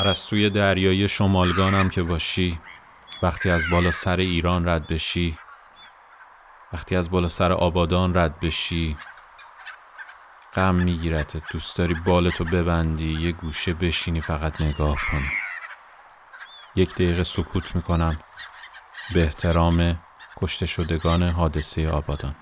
پرستوی دریای شمالگانم که باشی وقتی از بالا سر ایران رد بشی وقتی از بالا سر آبادان رد بشی غم میگیرتت دوست داری بالتو ببندی یه گوشه بشینی فقط نگاه کنی یک دقیقه سکوت می‌کنم. به احترام کشته شدگان حادثه آبادان.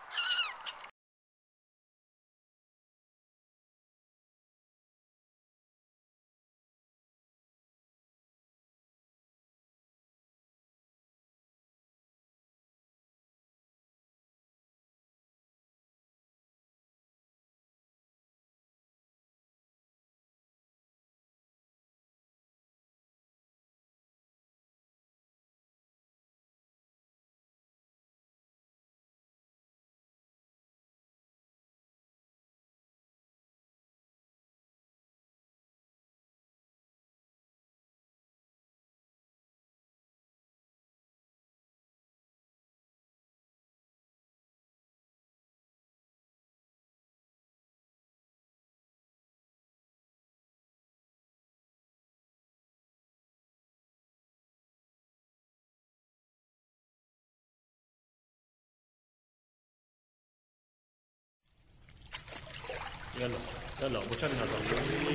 يلا ابو شامي هذا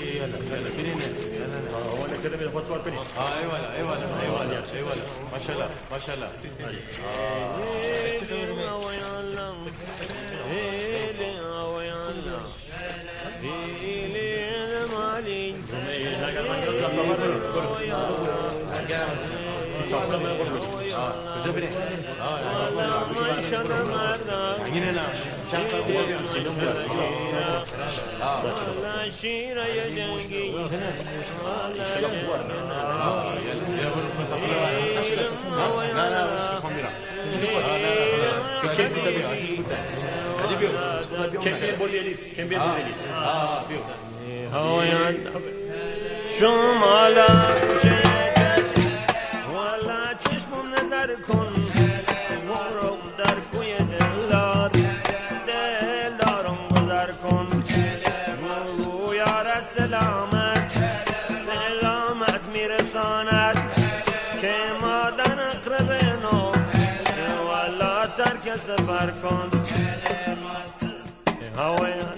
يلا يلا بينين يلا هو أنا كده بيخبط صور بيني آه أيوه لا أيوه لا أيوه لا أيوه لا ما شاء الله ما شاء الله کجا بریم؟ زنگینه نه چند تا بیدا بیام سینم بود نه نه می‌خوام میرم عجیب بوده بیا ترک سفر کن هوایان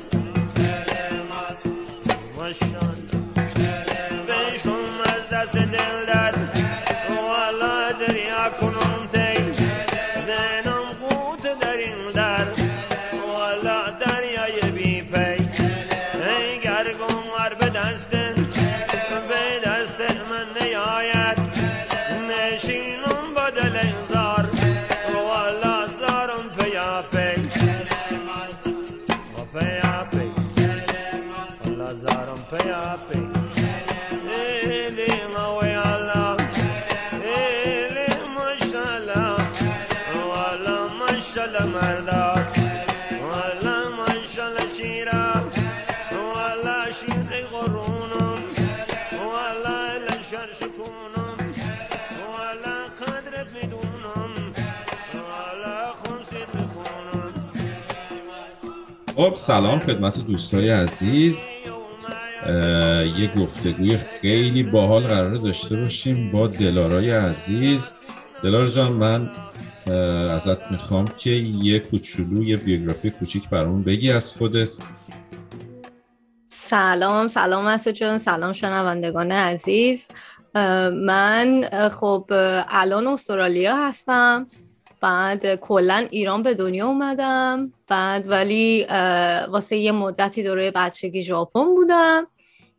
ماشاءالله بهشون خب سلام خدمت دوستای عزیز. یه گفتگوی خیلی باحال قرار داشته باشیم با دلارای عزیز. دلار جان من ازت می‌خوام که یه کوچولو یه بیوگرافی کوچیک برامون بگی از خودت. سلام سلام مسعود جان سلام شنوندگان عزیز. من خب الان استرالیا هستم. بعد کلا ایران به دنیا اومدم. بعد ولی واسه یه مدتی دوره بچگی ژاپن بودم.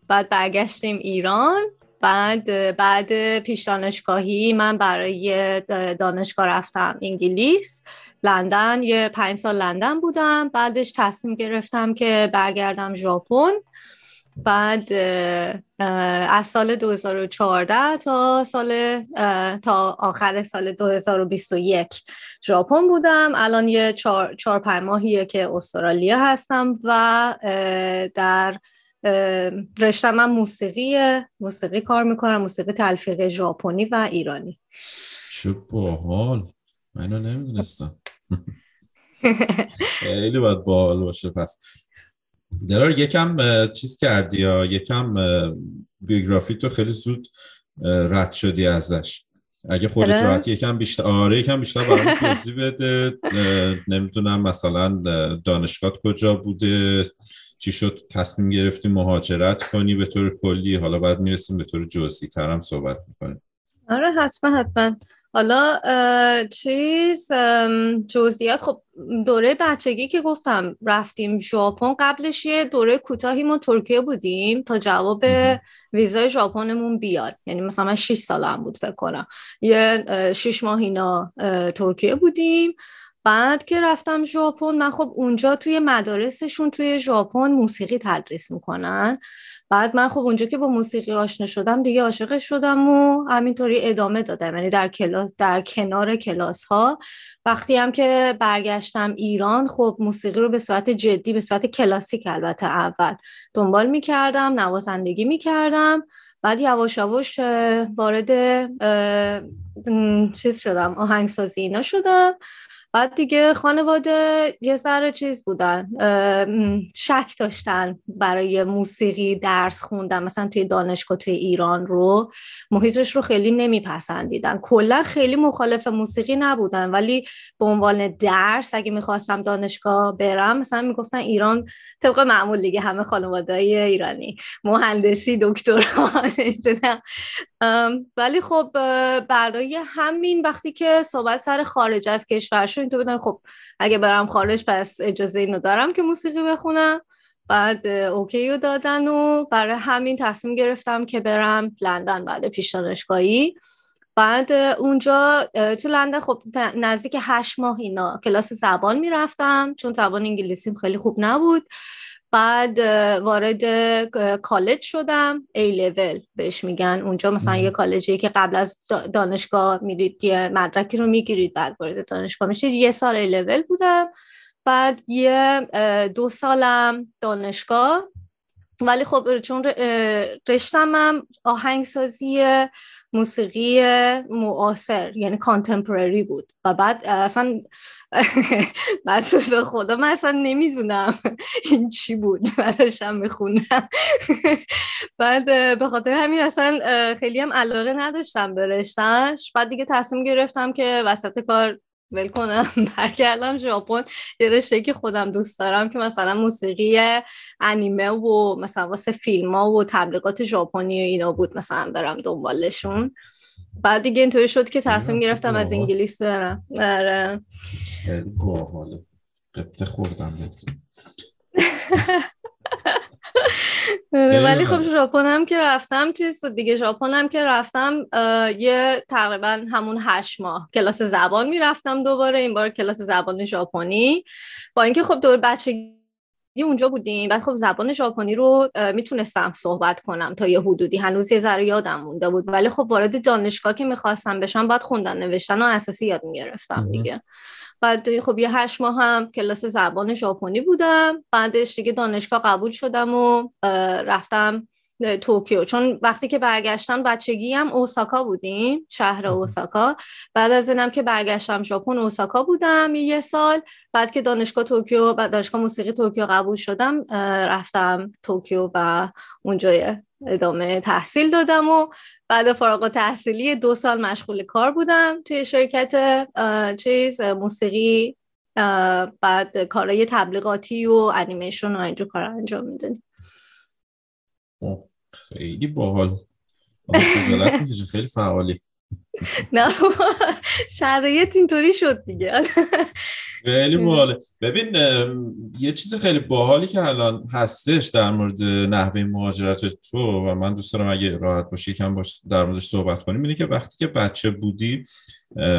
بعد برگشتیم ایران. بعد بعد پیش دانشگاهی من برای دانشگاه رفتم انگلیس. لندن یه پنج سال لندن بودم. بعدش تصمیم گرفتم که برگردم ژاپن. بعد از سال 2014 تا سال تا آخر سال 2021 ژاپن بودم. الان یه چهار, چهار پنج ماهیه که استرالیا هستم و در رشته من موسیقی موسیقی کار می‌کنم موسیقی تلفیق ژاپنی و ایرانی. چه باحال. من اینو نمی‌دونستم. خیلی باید باحال باشه. پس دلار یکم چیز کردی یا یکم بیوگرافی تو خیلی زود رد شدی ازش. اگه خودت آره. راحت یکم بیشتر آره یکم بیشتر برام توضیح بده. نمی‌دونم مثلا دانشگاه کجا بوده؟ چی شد؟ تصمیم گرفتی مهاجرت کنی به طور کلی؟ حالا بعد می‌رسیم به طور جزئی ترم صحبت می‌کنیم. آره حتما حتما. حالا چیز جزئیات. خب دوره بچگی که گفتم رفتیم ژاپن قبلش یه دوره کوتاهی ما ترکیه بودیم تا جواب ویزای ژاپنمون بیاد. یعنی مثلا من 6 سالم بود فکر کنم. یه 6 ماه اینا ترکیه بودیم. بعد که رفتم ژاپن من خب اونجا توی مدارسشون توی ژاپن موسیقی تدریس می‌کنن. بعد من خب اونجا که با موسیقی آشنا شدم دیگه عاشق شدم و همینطوری ادامه دادم. یعنی در کلاس در کنار کلاس ها وقتی هم که برگشتم ایران خب موسیقی رو به صورت جدی به صورت کلاسیک البته اول دنبال می‌کردم نوازندگی می‌کردم. بعد یواش یواش وارد چیز شدم آهنگسازی اینا شدم. بعد دیگه خانواده یه ذره چیز بودن شک داشتن برای موسیقی درس خوندن مثلا توی دانشگاه توی ایران رو. محیطش رو خیلی نمیپسندیدن. کلا خیلی مخالف موسیقی نبودن. ولی به عنوان درس اگه می‌خواستم دانشگاه برم مثلا می‌گفتن ایران طبق معمول دیگه همه خانواده ایرانی. مهندسی دکترا ولی خب برای همین وقتی که صحبت سر خارج از کشور شد اینطور بودم خب اگه برم خارج پس اجازه اینو دارم که موسیقی بخونم. بعد اوکی رو دادن و برای همین تصمیم گرفتم که برم لندن بعد پیش دانشگاهی. بعد اونجا تو لندن خب نزدیک هشت ماه اینا کلاس زبان می‌رفتم. چون زبان انگلیسیم خیلی خوب نبود. بعد وارد کالج شدم. ای لول بهش میگن. اونجا مثلا یه کالجی که قبل از دانشگاه میرید یه مدرکی رو می‌گیرید بعد وارد دانشگاه میشید. یه سال ای لول بودم. بعد یه دو سالم دانشگاه. ولی خب چون رشتم هم آهنگسازی موسیقی معاصر یعنی کانتمپرری بود. و بعد اصلا بس به خدا. من اصلا نمی‌دونم این چی بود. بعدشم می‌خونم بعد به خاطر همین اصلا خیلی هم علاقه نداشتم به رشتهش بعد دیگه تصمیم گرفتم که وسط کار ول کنم برگردم ژاپن. یه رشته که خودم دوست دارم که مثلا موسیقی انیمه و مثلا واسه فیلم ها و تبلیغات ژاپنی و اینا بود مثلا برم دنبالشون. بعد دیگه اینطوری شد که تصمیم گرفتم از انگلیس برم. آره. خیلی باحاله قبطه خوردم آره، ولی خب ژاپن هم که رفتم چیز بود دیگه. ژاپن هم که رفتم یه تقریبا همون هشت ماه کلاس زبان می‌رفتم دوباره این بار کلاس زبان ژاپنی. با اینکه خب دور بچگی اونجا بودیم. بعد خب زبان ژاپنی رو می‌تونستم صحبت کنم تا یه حدودی. هنوز یه ذره یادم مونده بود. ولی خب وارد دانشگاه که می‌خواستم بشم باید خوندن نوشتن و اساسی یاد می‌گرفتم دیگه. بعد خب یه هشت ماه هم کلاس زبان ژاپنی بودم. بعدش دیگه دانشگاه قبول شدم و رفتم توکیو. چون وقتی که برگشتم بچگی هم اوساکا بودیم شهر اوساکا. بعد از اینم که برگشتم ژاپن اوساکا بودم یه سال. بعد که دانشگاه توکیو بعد دانشگاه موسیقی توکیو قبول شدم رفتم توکیو و اونجا ادامه تحصیل دادم و بعد فارغ تحصیلی دو سال مشغول کار بودم توی شرکت چیز موسیقی بعد کارهای تبلیغاتی و انیمیشن و اینجور کار انجام می‌دادیم. خیلی باحال. خیلی فعالی نه شرایط اینطوری شد دیگه. خیلی باحاله. ببین یه چیز خیلی باحالی که الان هستش در مورد نحوه مهاجرت تو و من دوست دارم اگه راحت باشی یکم باش در موردش صحبت کنیم اینه که وقتی که بچه بودی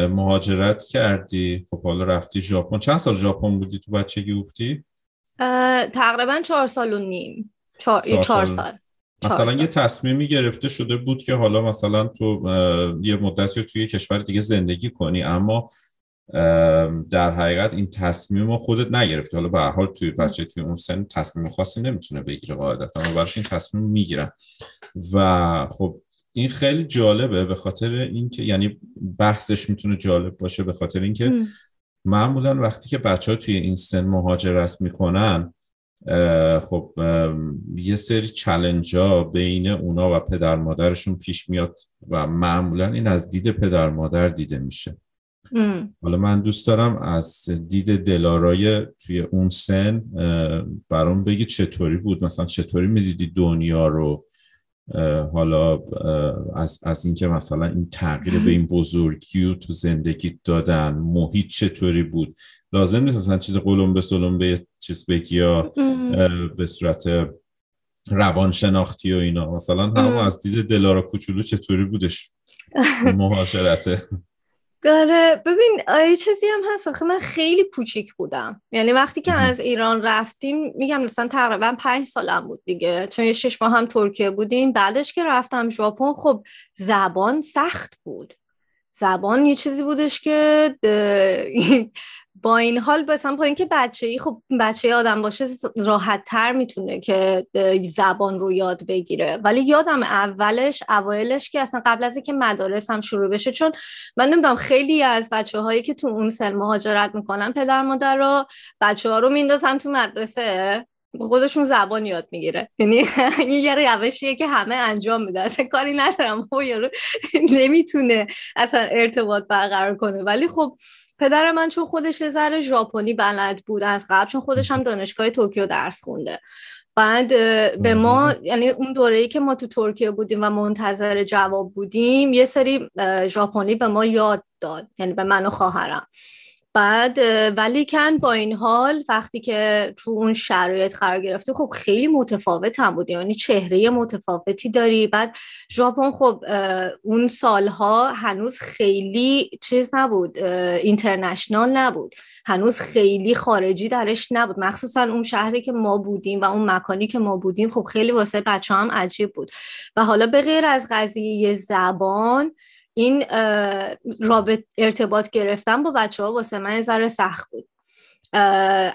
مهاجرت کردی خب حالا رفتی ژاپن. چند سال ژاپن بودی تو بچگی بودی تقریبا چهار سال و نیم. چهار, چهار سال. مثلا یه تصمیمی گرفته شده بود که حالا مثلا تو یه مدتی توی کشور دیگه زندگی کنی اما در حقیقت این تصمیم رو خودت نگرفتی. حالا به حال توی بچه توی اون سن تصمیم خاصی نمی‌تونه بگیره قاعدتا اما براش این تصمیم می‌گیرن. و خب این خیلی جالبه به خاطر اینکه یعنی بحثش می‌تونه جالب باشه به خاطر اینکه معمولا وقتی که بچه ها توی این سن مهاجرت می‌کنن خب یه سری چلنج ها بین اونا و پدر مادرشون پیش میاد و معمولا این از دید پدر مادر دیده میشه. حالا من دوست دارم از دید دلارای توی اون سن برام بگی چطوری بود؟ مثلا چطوری می‌دیدی دنیا رو؟ حالا از, از اینکه مثلا این تغییر به این بزرگی و تو زندگی دادن محیط چطوری بود؟ لازم نیست مثلا چیز قلم به سلم به چیز بگی یا به صورت روانشناختی و اینا. مثلا همون از دید دلارا کوچولو چطوری بودش؟ مهاجرته. داره. ببین یه چیزی هم هست. آخه من خیلی کوچیک بودم. یعنی وقتی که از ایران رفتیم میگم مثلا تقریبا پنج سالم بود دیگه. چون یه شش ماه هم ترکیه بودیم. بعدش که رفتم ژاپن خب زبان سخت بود. زبان یه چیزی بودش که با این حال مثلا با اینکه بچه ای خب بچه آدم باشه راحت تر می‌تونه که زبان رو یاد بگیره. ولی یادم اولش اوایلش که اصلا قبل از اینکه مدارس هم شروع بشه چون من نمی‌دونم خیلی از بچه هایی که تو اون سن مهاجرت می‌کنن پدر مادر رو بچه ها رو میندازن تو مدرسه. خودشون زبان یاد می‌گیره. یعنی یه روشیه که همه انجام میده اصلا کاری ندارم. خب یارو نمی‌تونه اصلا ارتباط برقرار کنه. ولی خب پدر من چون خودش ذره ژاپنی بلد بود از قبل چون خودش هم دانشگاه توکیو درس خونده. بعد به ما یعنی اون دوره ای که ما تو ترکیه بودیم و منتظر جواب بودیم یه سری ژاپنی به ما یاد داد. یعنی به من و خواهرم. بعد ولی کن با این حال وقتی که تو اون شرایط قرار گرفته خب خیلی متفاوت هم بود. یعنی چهره متفاوتی داری. بعد ژاپن خب اون سالها هنوز خیلی چیز نبود اینترنشنال نبود. هنوز خیلی خارجی درش نبود. مخصوصا اون شهری که ما بودیم و اون مکانی که ما بودیم خب خیلی واسه بچه هم عجیب بود. و حالا به غیر از قضیه زبان این رابط ارتباط گرفتن با بچه ها واسه من ذره سخت بود.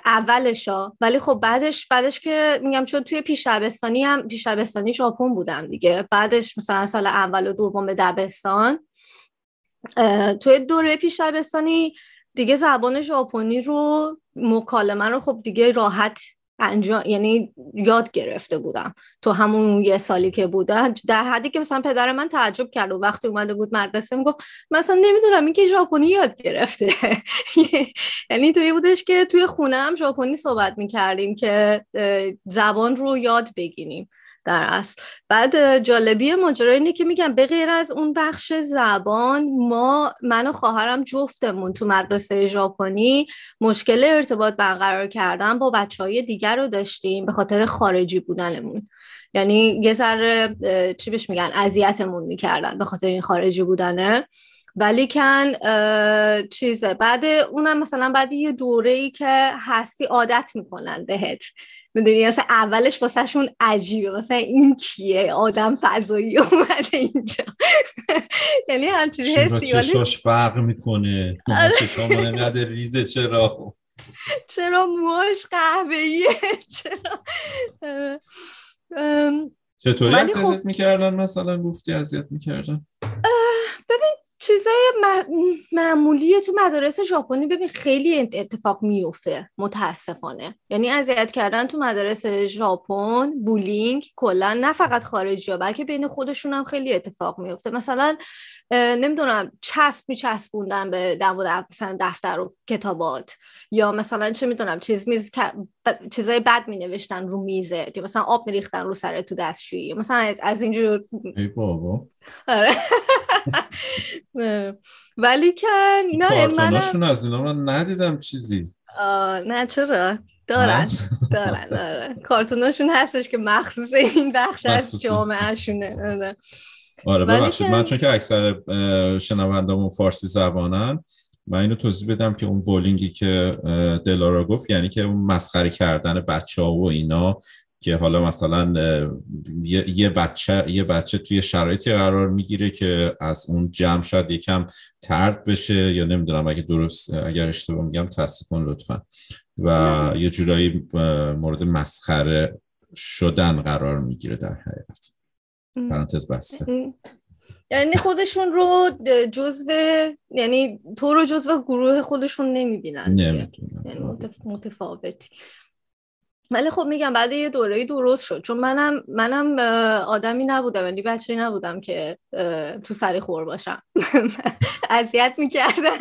اولش ها ولی خب بعدش بعدش که میگم چون توی پیش دبستانی هم پیش دبستانی ژاپن بودم دیگه. بعدش مثلا سال اول و دوم دبستان توی دوره پیش دبستانی دیگه زبان ژاپنی رو مکالمه رو خب دیگه راحت انجام یعنی یاد گرفته بودم. تو همون یه سالی که بودن در حدی که مثلا پدر من تعجب کرد و وقتی اومده بود مدرسه می‌گفت مثلا نمی‌دونم این که ژاپنی یاد گرفته. یعنی توی بودش که توی خونه هم ژاپنی صحبت می‌کردیم که زبان رو یاد بگیریم. در اصل بعد جالبی ماجرا اینه که میگم به غیر از اون بخش زبان ما من و خواهرم جفتمون تو مدرسه ژاپنی مشکل ارتباط برقرار کردن با بچه های دیگر رو داشتیم به خاطر خارجی بودنمون. یعنی یه ذره چی بهش میگن اذیتمون می‌کردن به خاطر این خارجی بودنه. ولی کن چیزه بعد اونم مثلا بعد یه دوره ای که هستی عادت می‌کنن بهت می‌دونی؟ مثلا اولش واسه شون عجیبه. مثلا این کیه؟ آدم فضایی اومده اینجا. یعنی همچین حسی. چشاش فرق می‌کنه؟ چشام اینقدر ریزه چرا؟ چرا موهاش قهوه‌ایه؟ چرا؟ چطوری اذیت خب... می‌کردن مثلا؟ گفتی اذیت می‌کردن؟ ببین چیزای معمولی تو مدارس ژاپنی ببین خیلی اتفاق میفته متاسفانه. یعنی اذیت کردن تو مدارس ژاپن بولینگ کلا نه فقط خارجی ها بلکه بین خودشون هم خیلی اتفاق میفته مثلا نمی‌دونم چسب میچسبوندن به مثلا دفتر و کتابات. یا مثلا چه می‌دونم چیز میز چیزای بد می نوشتن رو میزه یا مثلا آب میریختن رو سر تو دستشویی. مثلا از اینجور ای بابا. ولی که نه من از اینا من ندیدم چیزی. نه چرا؟ دارن. دارن دارن کارتوناشون هستش که مخصوص این بخش از جامعه شونه آره, آره، ببخشید. من چون که اکثر شنوندامون فارسی زبانن من اینو توضیح بدم که اون بولینگی که دلارا گفت یعنی که اون مسخره کردن بچه ها و اینا که حالا مثلا یه بچه یه بچه توی شرایطی قرار می‌گیره که از اون جمع شاید یکم ترد بشه یا نمی‌دونم اگه درست اگر اشتباه میگم تصدیق کن لطفا. و یه جورایی مورد مسخره شدن قرار می‌گیره در حقیقت. پرانتز بسته. یعنی خودشون رو جزو یعنی تو رو جزو گروه خودشون نمی‌بینن نمی‌دونن یعنی متفاوتی. ولی خب میگم بعد یه دوره درست شد. چون منم منم آدمی نبودم یعنی بچه نبودم که تو سری خور باشم. اذیت می‌کردن.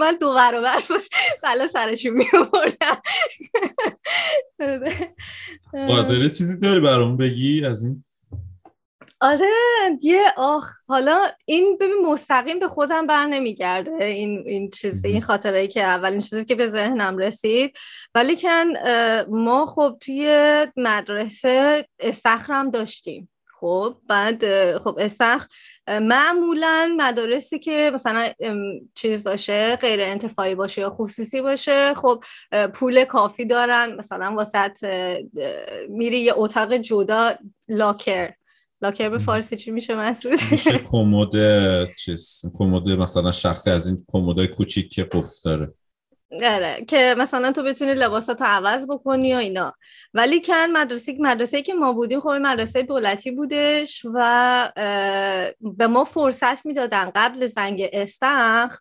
من دو برابر بلا سرشون میوردم قادره چیزی داری برام بگی؟ از این آره یه آخ حالا این ببین مستقیم به خودم بر نمیگرده این این چیز این خاطره که اولین چیزی که به ذهنم رسید. ولی کن ما خب توی مدرسه استخرم داشتیم. خب بعد خب استخر معمولا مدارسی که مثلا چیز باشه غیر انتفاعی باشه یا خصوصی باشه خب پول کافی دارن. مثلا واسط میری یه اتاق جدا لاکر. لاکر به فارسی چی میشه مسعود؟ میشه کمد چیز. کمد مثلا شخصی از این کمدای کوچیک که قفل داره. آره که مثلا تو بتونی لباساتو عوض بکنی و اینا. ولی کن مدرسه مدرسه که ما بودیم خب مدرسه دولتی بودش و به ما فرصت می‌دادن قبل زنگ استخر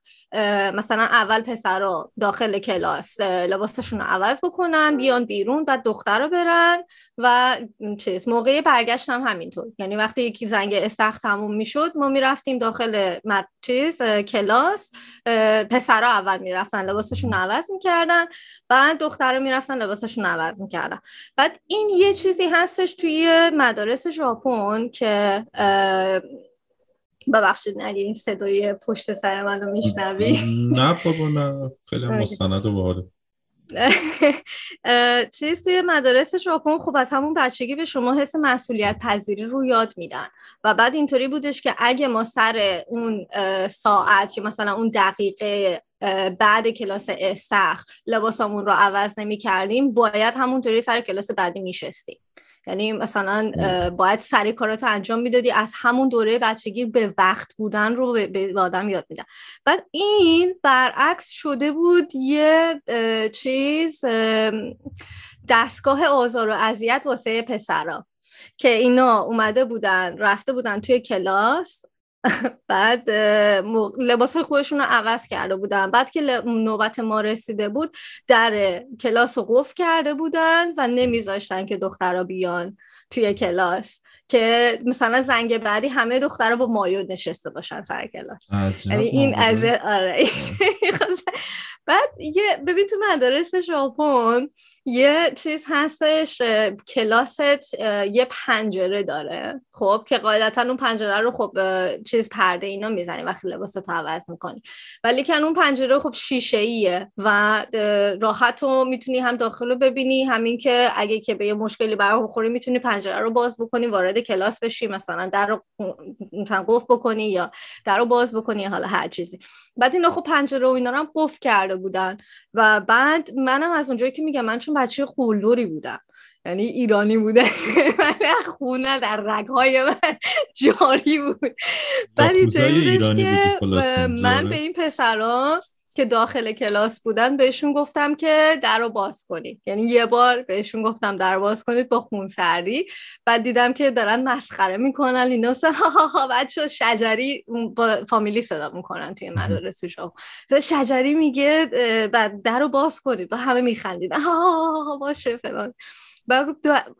مثلا اول پسر رو داخل کلاس لباسشون رو عوض بکنن بیان بیرون بعد دختر برن و چیز موقع برگشت هم همینطور. یعنی وقتی یکی زنگ استخ تموم می‌شد ما می‌رفتیم داخل چیز کلاس. پسرها اول می‌رفتن لباسشون عوض می‌کردن. بعد دختر رو می‌رفتن لباسشون عوض می‌کردن. بعد این یه چیزی هستش توی مدارس ژاپن که ببخشید نه این صدای پشت سر من رو میشنوی نه بابا نه. خیلی مستند و باحاله. چیز توی مدارس ژاپن خب از همون بچگی به شما حس مسئولیت پذیری رو یاد میدن. و بعد اینطوری بودش که اگه ما سر اون ساعت یا مثلا اون دقیقه بعد کلاس استخ لباسمون رو عوض نمی کردیم باید همونطوری سر کلاس بعدی میشستیم. یعنی مثلا باید سری کارات انجام می‌دادی. از همون دوره بچگی به وقت بودن رو به آدم یاد میدن. بعد این برعکس شده بود یه چیز دستگاه آزار و اذیت واسه پسرا که اینا اومده بودن رفته بودن توی کلاس. بعد لباس خودشون رو عوض کرده بودن. بعد که نوبت ما رسیده بود در کلاس رو قفل کرده بودن و نمیذاشتن که دخترها بیان توی کلاس. که مثلا زنگ بعدی همه دخترها با مایو نشسته باشن سر کلاس. یعنی این از آره. بعد یه ببین تو مدارس ژاپن یه چیز هستش کلاست یه پنجره داره. خب که قاعدتا اون پنجره رو خب چیز پرده اینا می‌زنی وقتی لباس تو عوض می‌کنی. ولی که اون پنجره خب شیشه ایه و راحت رو می‌تونی هم داخل رو ببینی. همین که اگه که به یه مشکلی برای بخوری می‌تونی پنجره رو باز بکنی وارد کلاس بشی مثلا در رو قفل بکنی یا در رو باز بکنی حالا هر چیزی. بعد اینا خب پنجره و اینا رو هم قفل کرده بودن. و بعد منم از اونجایی که میگم من چون بچه قلدری بودم یعنی ایرانی بوده ولی خونه در رگهای من جاری بود. ولی که من به این پسران که داخل کلاس بودن بهشون گفتم که در رو باز کنید. یعنی یه بار بهشون گفتم در باز کنید با خون سردی بعد دیدم که دارن مسخره می‌کنن. اینا ها بچه شجری با فامیلی صدا می‌کنن توی مدارس شما شجری میگه بعد در رو باز کنید. با همه میخندید ها باشه فلان. بعد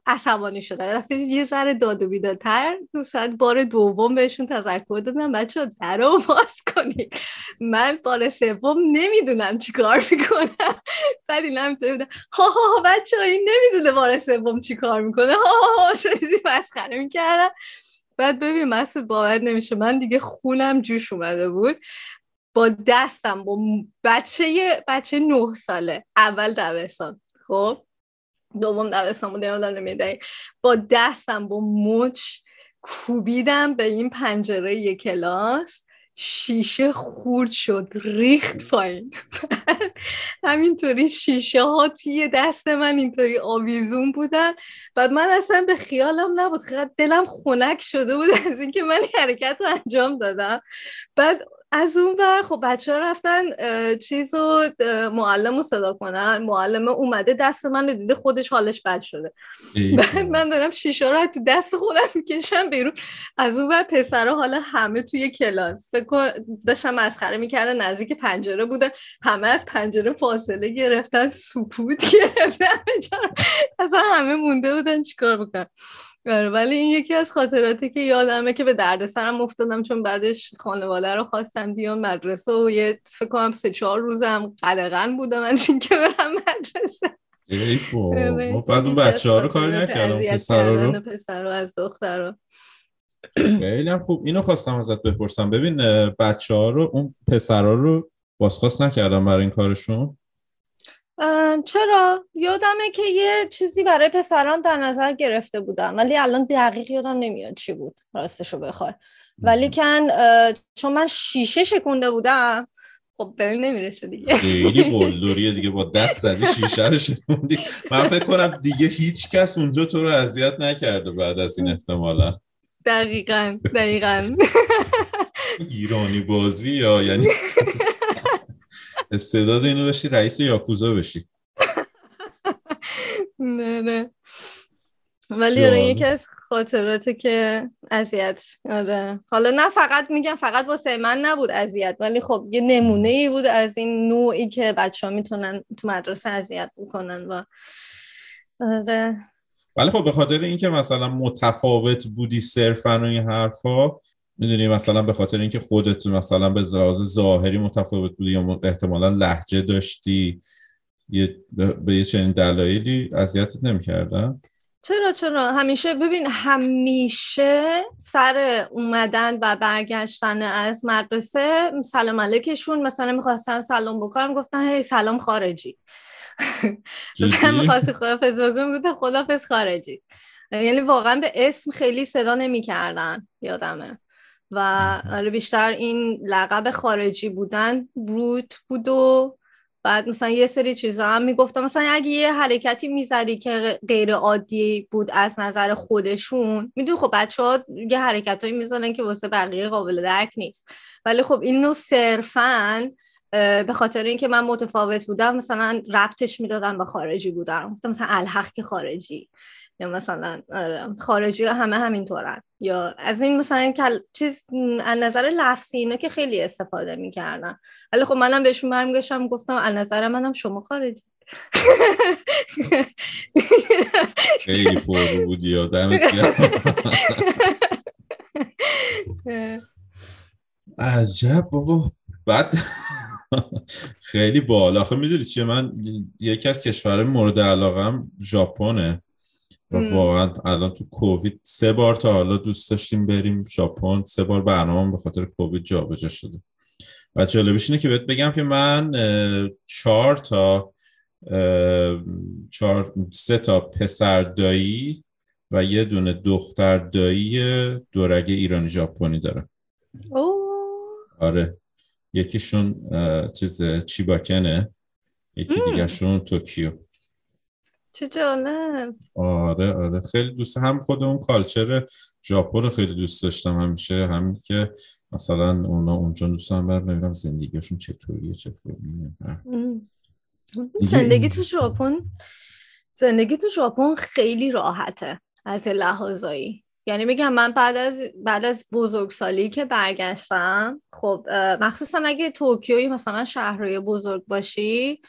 عصبانی شدن رفته یه ذره داد و بیدادتر. ساعت بار دوم بهشون تذکر دادم. بچه در رو باز کنید. من بار سوم نمی‌دونم چی کار می‌کنم. بعد این هم بودم ها ها بچه این نمی‌دونه بار سوم چی کار می‌کنه. ها ها ها مسخره می‌کردم. بعد ببین مسعود باور نمیشه. من دیگه خونم جوش اومده بود. با دستم با بچه بچه نه ساله. اول دبستان. خب؟ دوم دبستان بوده یادم نمیده با دستم با مچ کوبیدم به این پنجره یک کلاس. شیشه خورد شد ریخت پایین. همینطوری شیشه ها توی دست من اینطوری آویزون بودن. بعد من اصلا به خیالم نبود. دلم خنک شده بود از اینکه من حرکت رو انجام دادم. بعد از اون بر خب بچه ها رفتن چیز رو معلم رو صدا کنن. معلم اومده دست من دیده خودش حالش بد شده. بعد من دارم شیشه رو تو دست خودم می‌کشم بیرون. از اون بر پسرها حالا همه توی کلاس. فکر داشتم مسخره می‌کردن نزدیک پنجره بودن. همه از پنجره فاصله گرفتن سکوت گرفتن. اصلا همه مونده بودن چیکار بکنن. ولی این یکی از خاطراتی که یادمه که به درد سرم افتادم چون بعدش خانواده رو خواستم بیام مدرسه و یه فکر کنم سه چهار روزم قلقن بودم از اینکه برم مدرسه. ای بابا بعد اون بچه ها رو کاری نکردم پسر رو پسر رو از دختر رو. خیلی خوب اینو خواستم ازت بپرسم. ببین بچه ها رو اون پسر رو بازخواست نکردم برای این کارشون. چرا؟ یادمه که یه چیزی برای پسران در نظر گرفته بودم ولی الان دقیق یادم نمیاد چی بود. راستشو بخوای. ولی کن چون من شیشه شکونده بودم خب به نمی‌رسه دیگه. خیلی قلدریه دیگه با دست زدی شیشه رو شکوندی. من فکر کنم دیگه هیچ کس اونجا تو رو اذیت نکرده بعد از این احتمالا. دقیقا دقیقا. ایرانی بازی یا یعنی استعداد اینو داشتی رئیس یاکوزا بشی. نه نه. ولی آره یکی از خاطراته که اذیت آره. حالا نه فقط میگم فقط واسه من نبود اذیت ولی خب یه نمونه ای بود از این نوعی که بچه ها می‌تونن تو مدرسه اذیت بکنن و آره. ولی خب به خاطر اینکه مثلا متفاوت بودی صرفا و این حرفا می‌دونی مثلا به خاطر اینکه خودت مثلا به لحاظ ظاهری متفاوت بودی یا احتمالا لحجه داشتی یه به یه چنین دلایلی اذیتت نمی‌کردن؟ چرا چرا؟ همیشه ببین همیشه سر اومدن و برگشتن از مدرسه سلام علیکشون مثلا می‌خواستن سلام بکنم گفتن هی سلام خارجی. مثلا می‌خواستی خدافز بگم می‌گفتن خدافز خارجی. یعنی واقعا به اسم خیلی صدا نمی‌کردن یادمه. و آره بیشتر این لقب خارجی بودن روت بود و بعد مثلا یه سری چیزا هم می‌گفتم. مثلا اگه یه حرکتی می‌زدی که غیر عادی بود از نظر خودشون میدون خب بچه ها یه حرکت هایی می‌زنن که واسه بقیه قابل درک نیست. ولی خب اینو صرفا به خاطر اینکه من متفاوت بودم مثلا ربطش می‌دادن با خارجی بودم مثلا الحق که خارجی. مثلا آره، خارجی همه همینطورن یا از این مثلا کل... چیز از نظر لفظی اینا که خیلی استفاده می‌کردن. ولی خب منم بهشون برمیگشتم گفتم از نظر منم شما خارجی. خیلی پر بودی عجب بابا. بعد خیلی بالا آخه می‌دونی چیه؟ من یکی از کشورهای مورد علاقم ژاپنه. واقعا الان تو کووید سه بار تا حالا دوست داشتیم بریم ژاپن سه بار برنامه به خاطر کووید جابجا شده. و جالبش اینه که بهت بگم که من چهار تا چهار سه تا پسر دایی و یه دونه دختر دایی دورگه ایرانی ژاپنی دارم. آره. یکیشون چیز چیباکنه. یکی دیگهشون توکیو. چه جالب. آره آره. خیلی دوست هم خود اون کالچر ژاپن رو خیلی دوست داشتم. همیشه همین که مثلا اونا اونجا دوستان برم ببینم زندگیشون چطوریه چطوریه زندگی تو ژاپن زندگی تو ژاپن خیلی راحته از لحاظایی یعنی میگم من بعد از بعد از بزرگسالی که برگشتم خب مخصوصا اگه توکیوی مثلا شهرهای بزرگ باشی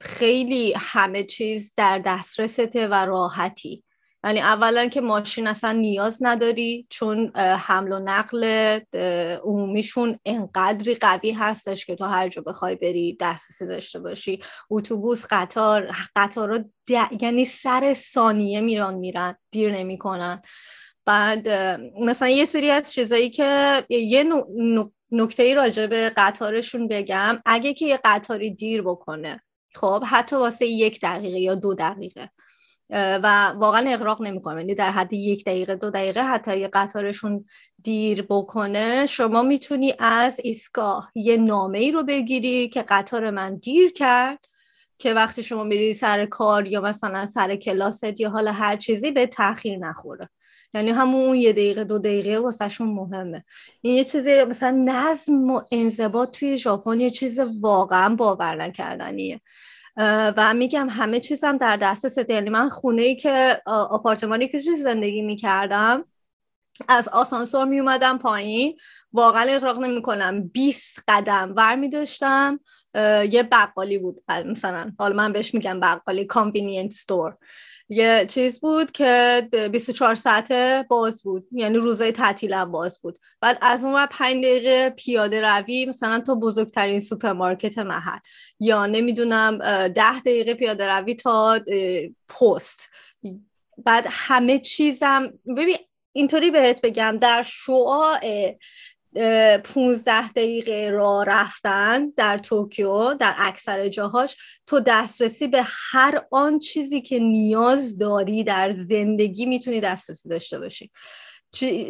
خیلی همه چیز در دسترسته و راحتی. یعنی اولا که ماشین اصلا نیاز نداری چون حمل و نقل عمومیشون انقدری قوی هستش که تو هر جا بخوای بری دسترسی داشته باشی. اتوبوس قطار قطار یعنی سر ثانیه میران میرن دیر نمی‌کنن. بعد مثلا یه سری از چیزایی که یه نکته ای راجع به قطارشون بگم. اگه که یه قطاری دیر بکنه خب حتی واسه یک دقیقه یا دو دقیقه. و واقعا اقراق نمی‌کنه یعنی در حد یک دقیقه دو دقیقه حتی یه قطارشون دیر بکنه شما می‌تونی از ایستگاه یه نامه ای رو بگیری که قطار من دیر کرد که وقتی شما میری سر کار یا مثلا سر کلاست یا حالا هر چیزی به تاخیر نخوره. یعنی همون اون یه دقیقه دو دقیقه واسهشون مهمه. این یه چیزی مثلا نظم و انضباط توی ژاپن یه چیز واقعا باور نکردنیه. و میگم همه چیزم در دسترس یعنی من خونه ای که آپارتمانی که توی زندگی می‌کردم از آسانسور می اومدم پایین. واقعا اغراق نمی کنم 20 قدم ور می داشتم یه بقالی بود مثلا. حالا من بهش میگم بقالی convenience store یه چیز بود که 24 ساعته باز بود. یعنی روزای تعطیل هم باز بود. بعد از اون 5 دقیقه پیاده روی مثلا تا بزرگترین سوپرمارکت محل. یا نمی‌دونم ده دقیقه پیاده روی تا پست. بعد همه چیزم ببین اینطوری بهت بگم در شعاع 15 دقیقه راه رفتن در توکیو در اکثر جاهاش تو دسترسی به هر آن چیزی که نیاز داری در زندگی می‌تونی دسترسی داشته باشی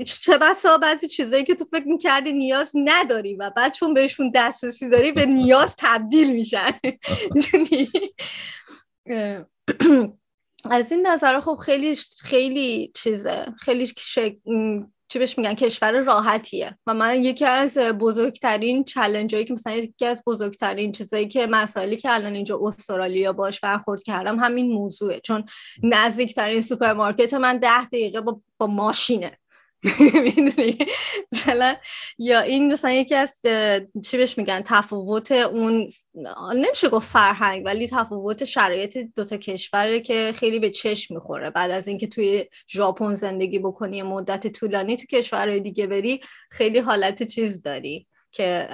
چه بسا بعضی چیزایی که تو فکر می‌کردی نیاز نداری و بعد چون بهشون دسترسی داری به نیاز تبدیل میشن از این نظر خب خیلی خیلی چیزه خیلی. چی بهش میگن؟ کشور راحتیه. و من یکی از بزرگترین challenge هایی که مثلا یکی از بزرگترین چیزایی که مسائلی که الان اینجا استرالیا باش برخورد کردم همین موضوعه. چون نزدیکترین سوپرمارکت من ده دقیقه با, با ماشینه. می‌دونی؟ مثلا یا این مثلا یکی از چی بهش میگن تفاوت اون نمیشه گفت فرهنگ ولی تفاوت شرایط دوتا کشوره که خیلی به چشم می‌خوره. بعد از اینکه توی ژاپن زندگی بکنی مدت طولانی تو کشورهای دیگه بری خیلی حالت چیز داری که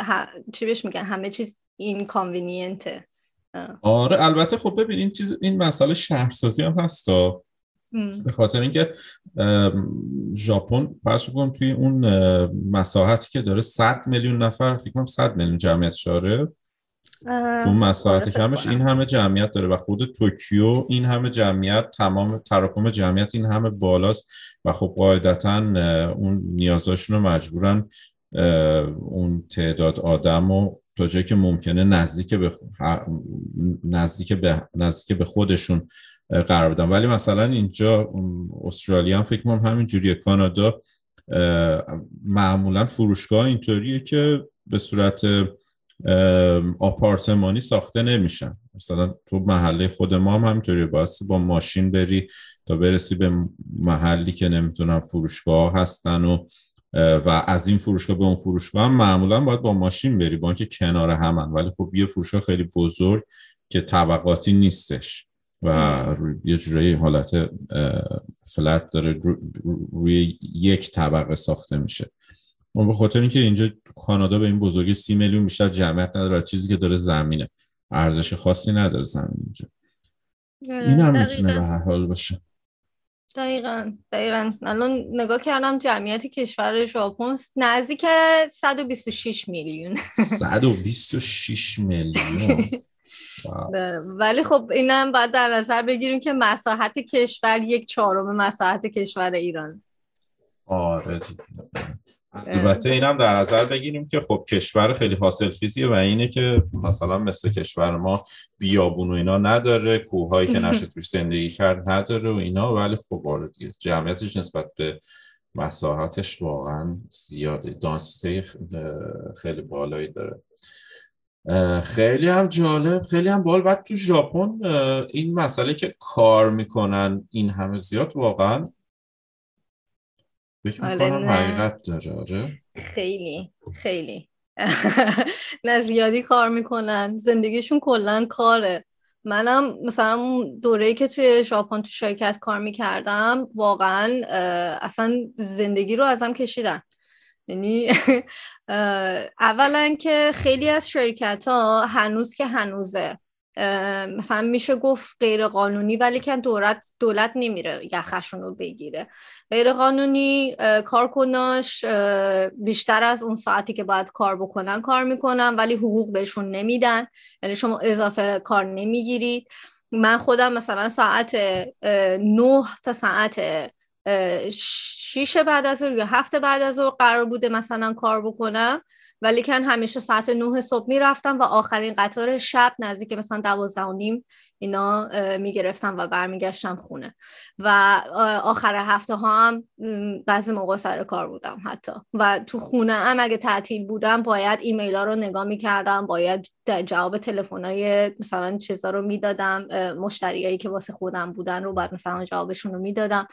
چی بهش میگن همه چیز این کانوینینته آره البته خب ببین این چیز این مسئله شهرسازی هم هستا به خاطر اینکه ژاپن پس کنم توی اون مساحتی که داره 100 میلیون نفر فکر کنم 100 میلیون جمعیت شاره. تو مساحت کمش این همه جمعیت داره و خود توکیو این همه جمعیت تمام تراکم جمعیت این همه بالاست و خب قاعدتا اون نیازاشون رو مجبورن اون تعداد آدم و تا جایی که ممکنه نزدیک به نزدیک به نزدیک به خودشون قرار بدن ولی مثلا اینجا استرالیا هم فکر کنم همین جوریه. کانادا معمولا فروشگاه اینطوریه که به صورت آپارتمانی ساخته نمیشن. مثلا تو محله خود ما هم همینطوریه. باید با ماشین بری تا برسی به محلی که نمی‌تونم فروشگاه هستن و و از این فروشگاه به اون فروشگاه هم معمولا باید با ماشین بری. با اینکه کنار همن. ولی خب یه فروشگاه خیلی بزرگ که طبقاتی نیستش. و یه جورایی حالت فلت داره روی یک طبقه ساخته میشه. و به خاطر اینکه اینجا کانادا به این بزرگی سی میلیون بیشتر جمعیت نداره چیزی که داره زمینه. ارزش خاصی نداره زمین اینجا. این هم می‌تونه به هر حال باشه. دقیقا دقیقا. الان نگاه کردم جمعیت کشور ژاپن نزدیک 126 میلیون. 126 میلیون. ولی خب اینم باید در نظر بگیریم که مساحت کشور یک چهارم مساحت کشور ایران. آره البته اینم در نظر بگیریم که خب کشور خیلی حاصل خیزیه و اینه که مثلا مثل کشور ما بیابون و اینا نداره کوههایی که نشه توش زندگی کرد نداره و اینا ولی خب آره دیگه. جمعیتش نسبت به مساحتش واقعا زیاده. دانسته خیلی بالایی داره. خیلی هم جالب. خیلی هم بال بعد تو ژاپن این مسئله که کار می‌کنن این همه زیاد واقعا فکر می‌کنم حقیقت داره آره. خیلی خیلی. نه زیادی کار می‌کنن. زندگیشون کلا کاره. منم مثلا دوره که توی ژاپن تو شرکت کار می‌کردم واقعا اصلا زندگی رو ازم کشیدن. یعنی اولا که خیلی از شرکت ها هنوز که هنوزه مثلا میشه گفت غیر قانونی ولی که دولت دولت نمیره یخشون رو بگیره. غیر قانونی کارکناش بیشتر از اون ساعتی که باید کار بکنن کار می‌کنن ولی حقوق بهشون نمیدن. یعنی شما اضافه کار نمی‌گیرید. من خودم مثلا ساعت نه تا ساعت شیش بعد از یا هفته بعد از ظهر قرار بوده مثلا کار بکنم. ولی کن همیشه ساعت نه صبح می‌رفتم و آخرین قطار شب نزدیک مثلا دوازده و نیم اینا می‌گرفتم و برمیگشتم خونه. و آخر هفته ها هم بعضی موقع سر کار بودم حتی. و تو خونه هم اگه تعطیل بودم باید ایمیل ها رو نگاه می‌کردم باید جواب تلفن های مثلا چیزا رو می‌دادم مشتریایی که واسه خودم بودن رو باید مثلا جوابشون رو می‌دادم.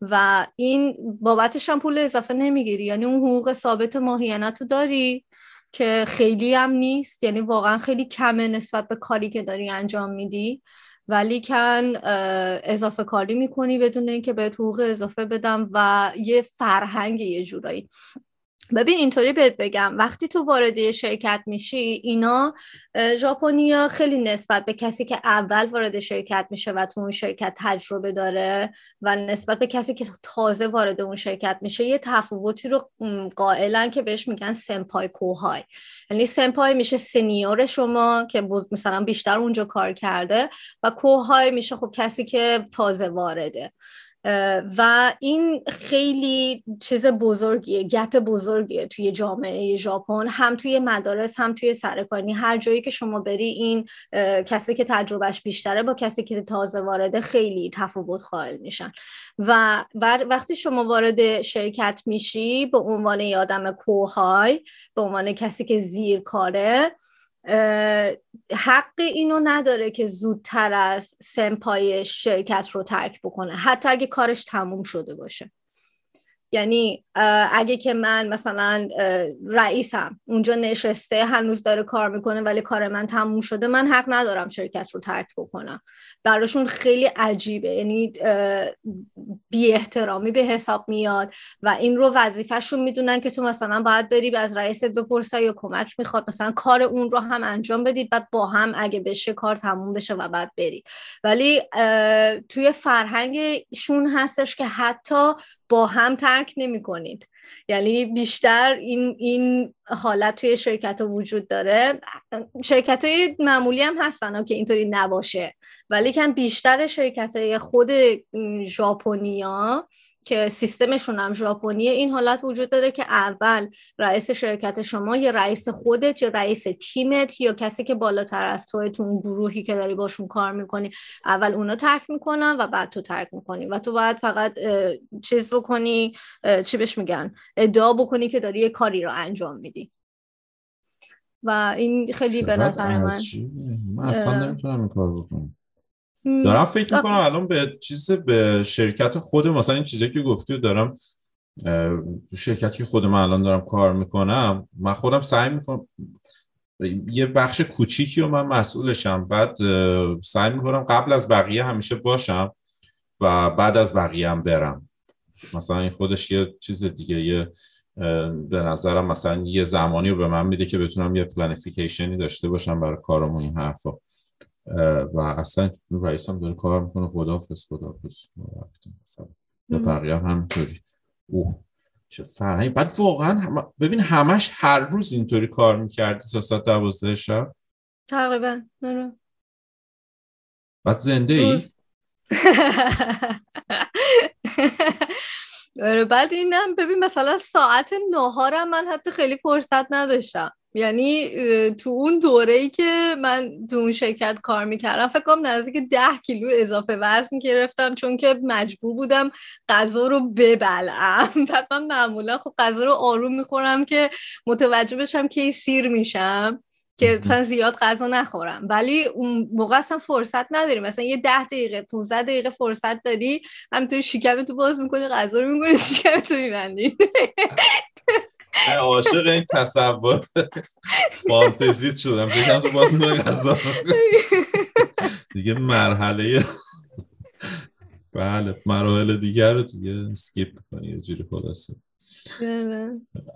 و این بابتش هم پول اضافه نمی‌گیری. یعنی اون حقوق ثابت ماهیانه تو داری. که خیلی هم نیست. یعنی واقعا خیلی کمه نسبت به کاری که داری انجام میدی. ولی کن اضافه کاری می‌کنی بدون اینکه به حقوق اضافه بدم و یه فرهنگ یه جورایی. ببین اینطوری بهت بگم. وقتی تو وارد شرکت میشی اینا ژاپنیا خیلی نسبت به کسی که اول وارد شرکت میشه و تو اون شرکت تجربه داره و نسبت به کسی که تازه وارد اون شرکت میشه یه تفاوتی رو قائلن که بهش میگن سمپای کوهای. یعنی سمپای میشه سنیور شما که مثلا بیشتر اونجا کار کرده و کوهای میشه خب کسی که تازه وارده. و این خیلی چیز بزرگیه گپ بزرگیه توی جامعه ژاپن هم توی مدارس هم توی سرکاری. هر جایی که شما بری این کسی که تجربهش بیشتره با کسی که تازه وارده خیلی تفاوت قائل میشن. و وقتی شما وارد شرکت میشی به عنوان یادم کوهای به عنوان کسی که زیر کاره حق اینو نداره که زودتر از سمپای شرکت رو ترک بکنه. حتی اگه کارش تموم شده باشه. یعنی اگه که من مثلا رئیسم اونجا نشسته هنوز داره کار می‌کنه ولی کار من تموم شده من حق ندارم شرکت رو ترک بکنم. براشون خیلی عجیبه. یعنی بی احترامی به حساب میاد و این رو وظیفهشون می‌دونن که تو مثلا باید بری از رئیست بپرسه یا کمک می‌خواد. مثلا کار اون رو هم انجام بدید بعد با هم اگه بشه کار تموم بشه و بعد بری ولی توی فرهنگشون هستش که حتی با هم ترک نمی کنید یعنی بیشتر این, این حالت توی شرکت ها وجود داره. شرکت های معمولی هم هستن که اینطوری نباشه. ولی کم بیشتر شرکت های خود ژاپنیا که سیستمشون هم ژاپنیه این حالت وجود داره که اول رئیس شرکت شما یا رئیس خودت یا رئیس تیمت یا کسی که بالاتر از توی تو اون گروهی که داری باشون کار می‌کنی. اول اونا ترک می‌کنن و بعد تو ترک می‌کنی. و تو باید فقط چیز بکنی چی بهش میگن؟ ادعا بکنی که داری یه کاری رو انجام میدی. و این خیلی به نظر من من اصلا نمی‌تونم این کار بکنم. دارم فکر می‌کنم الان به چیز به شرکت خود مثلا این چیزی که گفتی دارم تو شرکتی که خود من الان دارم کار می‌کنم من خودم سعی می‌کنم یه بخش کوچیکی رو من مسئولشم بعد سعی می‌کنم قبل از بقیه همیشه باشم و بعد از بقیه هم برم. مثلا این خودش یه چیز دیگه یه به نظرم مثلا یه زمانی رو به من میده که بتونم یه پلانیفیکیشنی داشته باشم برای کارمون این حرفا. و اصلا رئیس هم داره کار می‌کنه. خداحافظ خداحافظ. مثلا. به بقیه هم همینطوری. اوه چه فرهنگی بعد واقعا هم... ببین همش هر روز اینطوری کار می‌کردی تا ساعت دوازده شب. تقریبا. نرو بعد زنده ای آره بعد اینم ببین مثلا ساعت نهارم من حتی خیلی فرصت نداشتم. یعنی تو اون دوره ای که من تو اون شرکت کار می‌کردم فکر کنم نزدیک ده کیلو اضافه وزن گرفتم چون که مجبور بودم غذا رو ببلعم. بعد من معمولا خب غذا رو آروم می‌خورم که متوجه بشم که سیر میشم که مثلا زیاد غذا نخورم. ولی اون موقع اصلا فرصت نداری مثلا یه ده دقیقه 15 دقیقه فرصت داری همینطور شکم تو باز می‌کنی غذا رو می‌کنی شکم تو میبندی. عاشق این تصور فانتزیت شدم. بگم تو باز غذا دیگه مرحله بله مراحل دیگر رو دیگه اسکیپ کنی یه جوری خلاصه.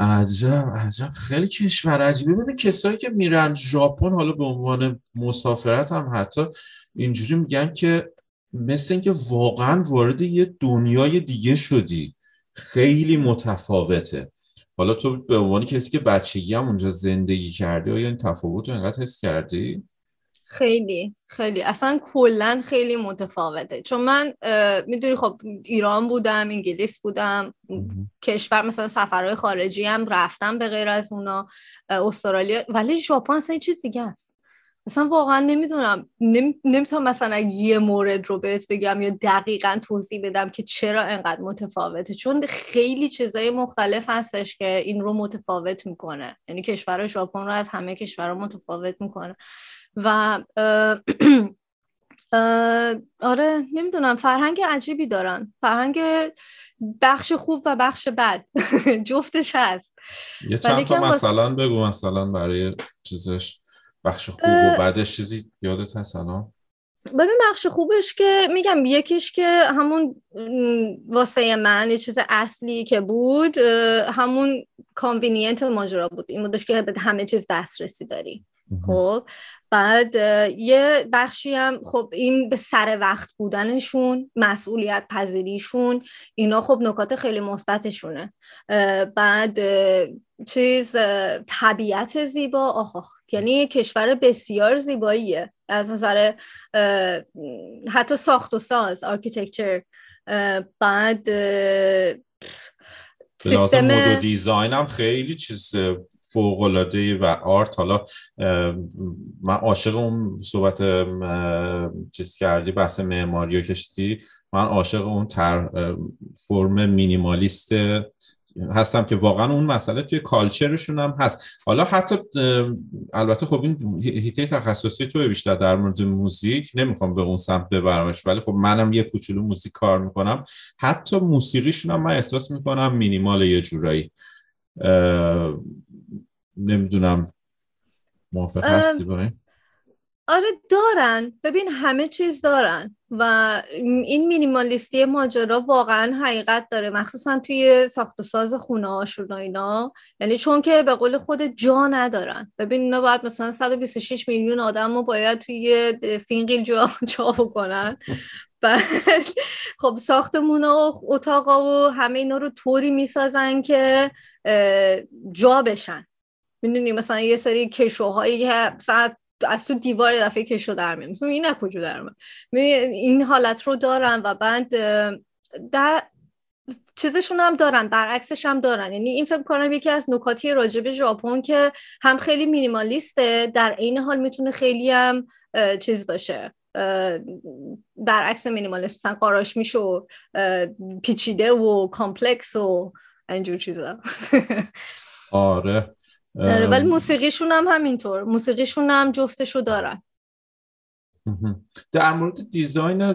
عجب عجب. خیلی کشور عجیبه. ببین کسایی که میرن ژاپن حالا به عنوان مسافرت هم حتی اینجوری میگن که مثل اینکه واقعا وارد یه دنیای دیگه شدی. خیلی متفاوته. حالا تو به عنوان کسی که بچگی هم اونجا زندگی کردی آیا این تفاوت رو اینقدر حس کردی؟ خیلی خیلی. اصلا کلا خیلی متفاوته. چون من می‌دونی خب ایران بودم انگلیس بودم کشور مثلا سفرهای خارجی هم رفتم به غیر از اونا استرالیا. ولی ژاپن اصلا چیز دیگه است. اصلا واقعا نمی‌دونم نمی‌تونم مثلا یه مورد رو بهت بگم یا دقیقا توضیح بدم که چرا انقدر متفاوته. چون خیلی چیزای مختلف هستش که این رو متفاوت می‌کنه. یعنی کشور ژاپن رو از همه کشورها متفاوت می‌کنه. و آره نمی‌دونم فرهنگ عجیبی دارن. فرهنگ بخش خوب و بخش بد جفتش هست. یه چند تا مثلا بگو مثلا برای چیزش. بخش خوب و بعدش چیزی یادت هست الان؟ ببین بخش خوبش که میگم یکیش که همون واسه من یه چیز اصلی که بود همون کانوینینت ماجرا بود. این بودش که به همه چیز دسترسی داری. خب بعد یه بخشی هم خب این به سر وقت بودنشون مسئولیت پذیریشون اینا خب نکات خیلی مثبتشونه. بعد چیز طبیعت زیبا آخ. یعنی کشور بسیار زیباییه. از نظر حتی ساخت و ساز architecture بعد سیستم و design هم خیلی چیز فوق العاده و آرت. حالا من عاشق اون صحبت چیز کردی بحث معماری و کشتی. من عاشق اون تر فرم مینیمالیست هستم که واقعا اون مسئله توی کالچرشون هم هست. حالا حتی البته خب این هیته تخصصی تو بیشتر در مورد موزیک نمی‌خوام به اون سمت ببرمش ولی خب منم یه کوچولو موزیک کار می‌کنم. حتی موسیقیشون هم من احساس می‌کنم مینیمال یه جورایی. نمی‌دونم موافق هستی با آره دارن. ببین همه چیز دارن و این مینیمالیستی ماجرا واقعا حقیقت داره مخصوصا توی ساخت و ساز خونه هاشون اینا. یعنی چون که به قول خود جا ندارن. ببین اینا باید مثلا 126 میلیون آدم رو باید توی فینقیل جا, جا بکنن. بعد خب ساختمون و اتاقا و همه اینا رو طوری می‌سازن که جا بشن. می‌دونی مثلا یه سری کشوهایی که مثلا از تو دیوار دفعه کشو در میاد. مثلا این کجا در این حالت رو دارن و بعد در چیزشون هم دارن برعکسش هم دارن. یعنی این فکر کنم یکی از نکاتی راجب ژاپن که هم خیلی مینیمالیسته در عین حال می‌تونه خیلی هم چیز باشه. برعکس مینیمالیست مثلا قاراش میشه و پیچیده و complex و اینجور چیزا. آره. آره ولی موسیقیشون هم همینطور. موسیقیشون هم جفتشو دارن. در مورد design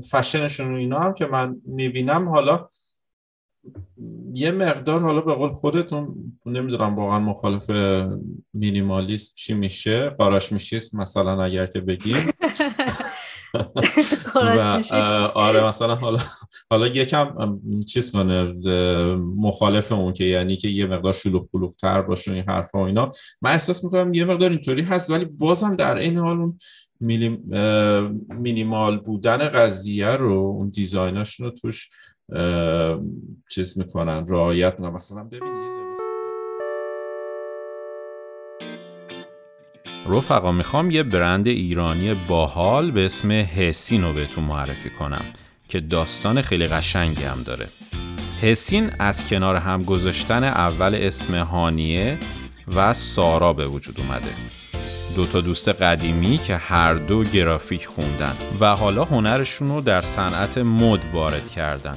fashion شون و اینا هم که من می‌بینم حالا یه مقدار حالا به قول خودتون نمی‌دونم واقعا مخالف minimalism چی میشه قاراشمیشیست مثلا اگر که بگیم. آره مثلا حالا حالا یکم چیز کنه مخالف اون که یعنی که یه مقدار شلوغ بلوغ تر باشه این حرفا و اینا. من احساس می‌کنم یه مقدار اینطوری هست ولی بازم در این حال اون مینیمال بودن قضیه رو اون دیزایناشون رو توش چیز می‌کنن رعایت می‌کنن. مثلا ببینید رفقا می‌خوام یه برند ایرانی باحال به اسم هسین رو بهتون معرفی کنم که داستان خیلی قشنگی هم داره. هسین از کنار هم گذاشتن اول اسم هانیه و سارا به وجود اومده. دو تا دوست قدیمی که هر دو گرافیک خوندن و حالا هنرشون رو در صنعت مد وارد کردن.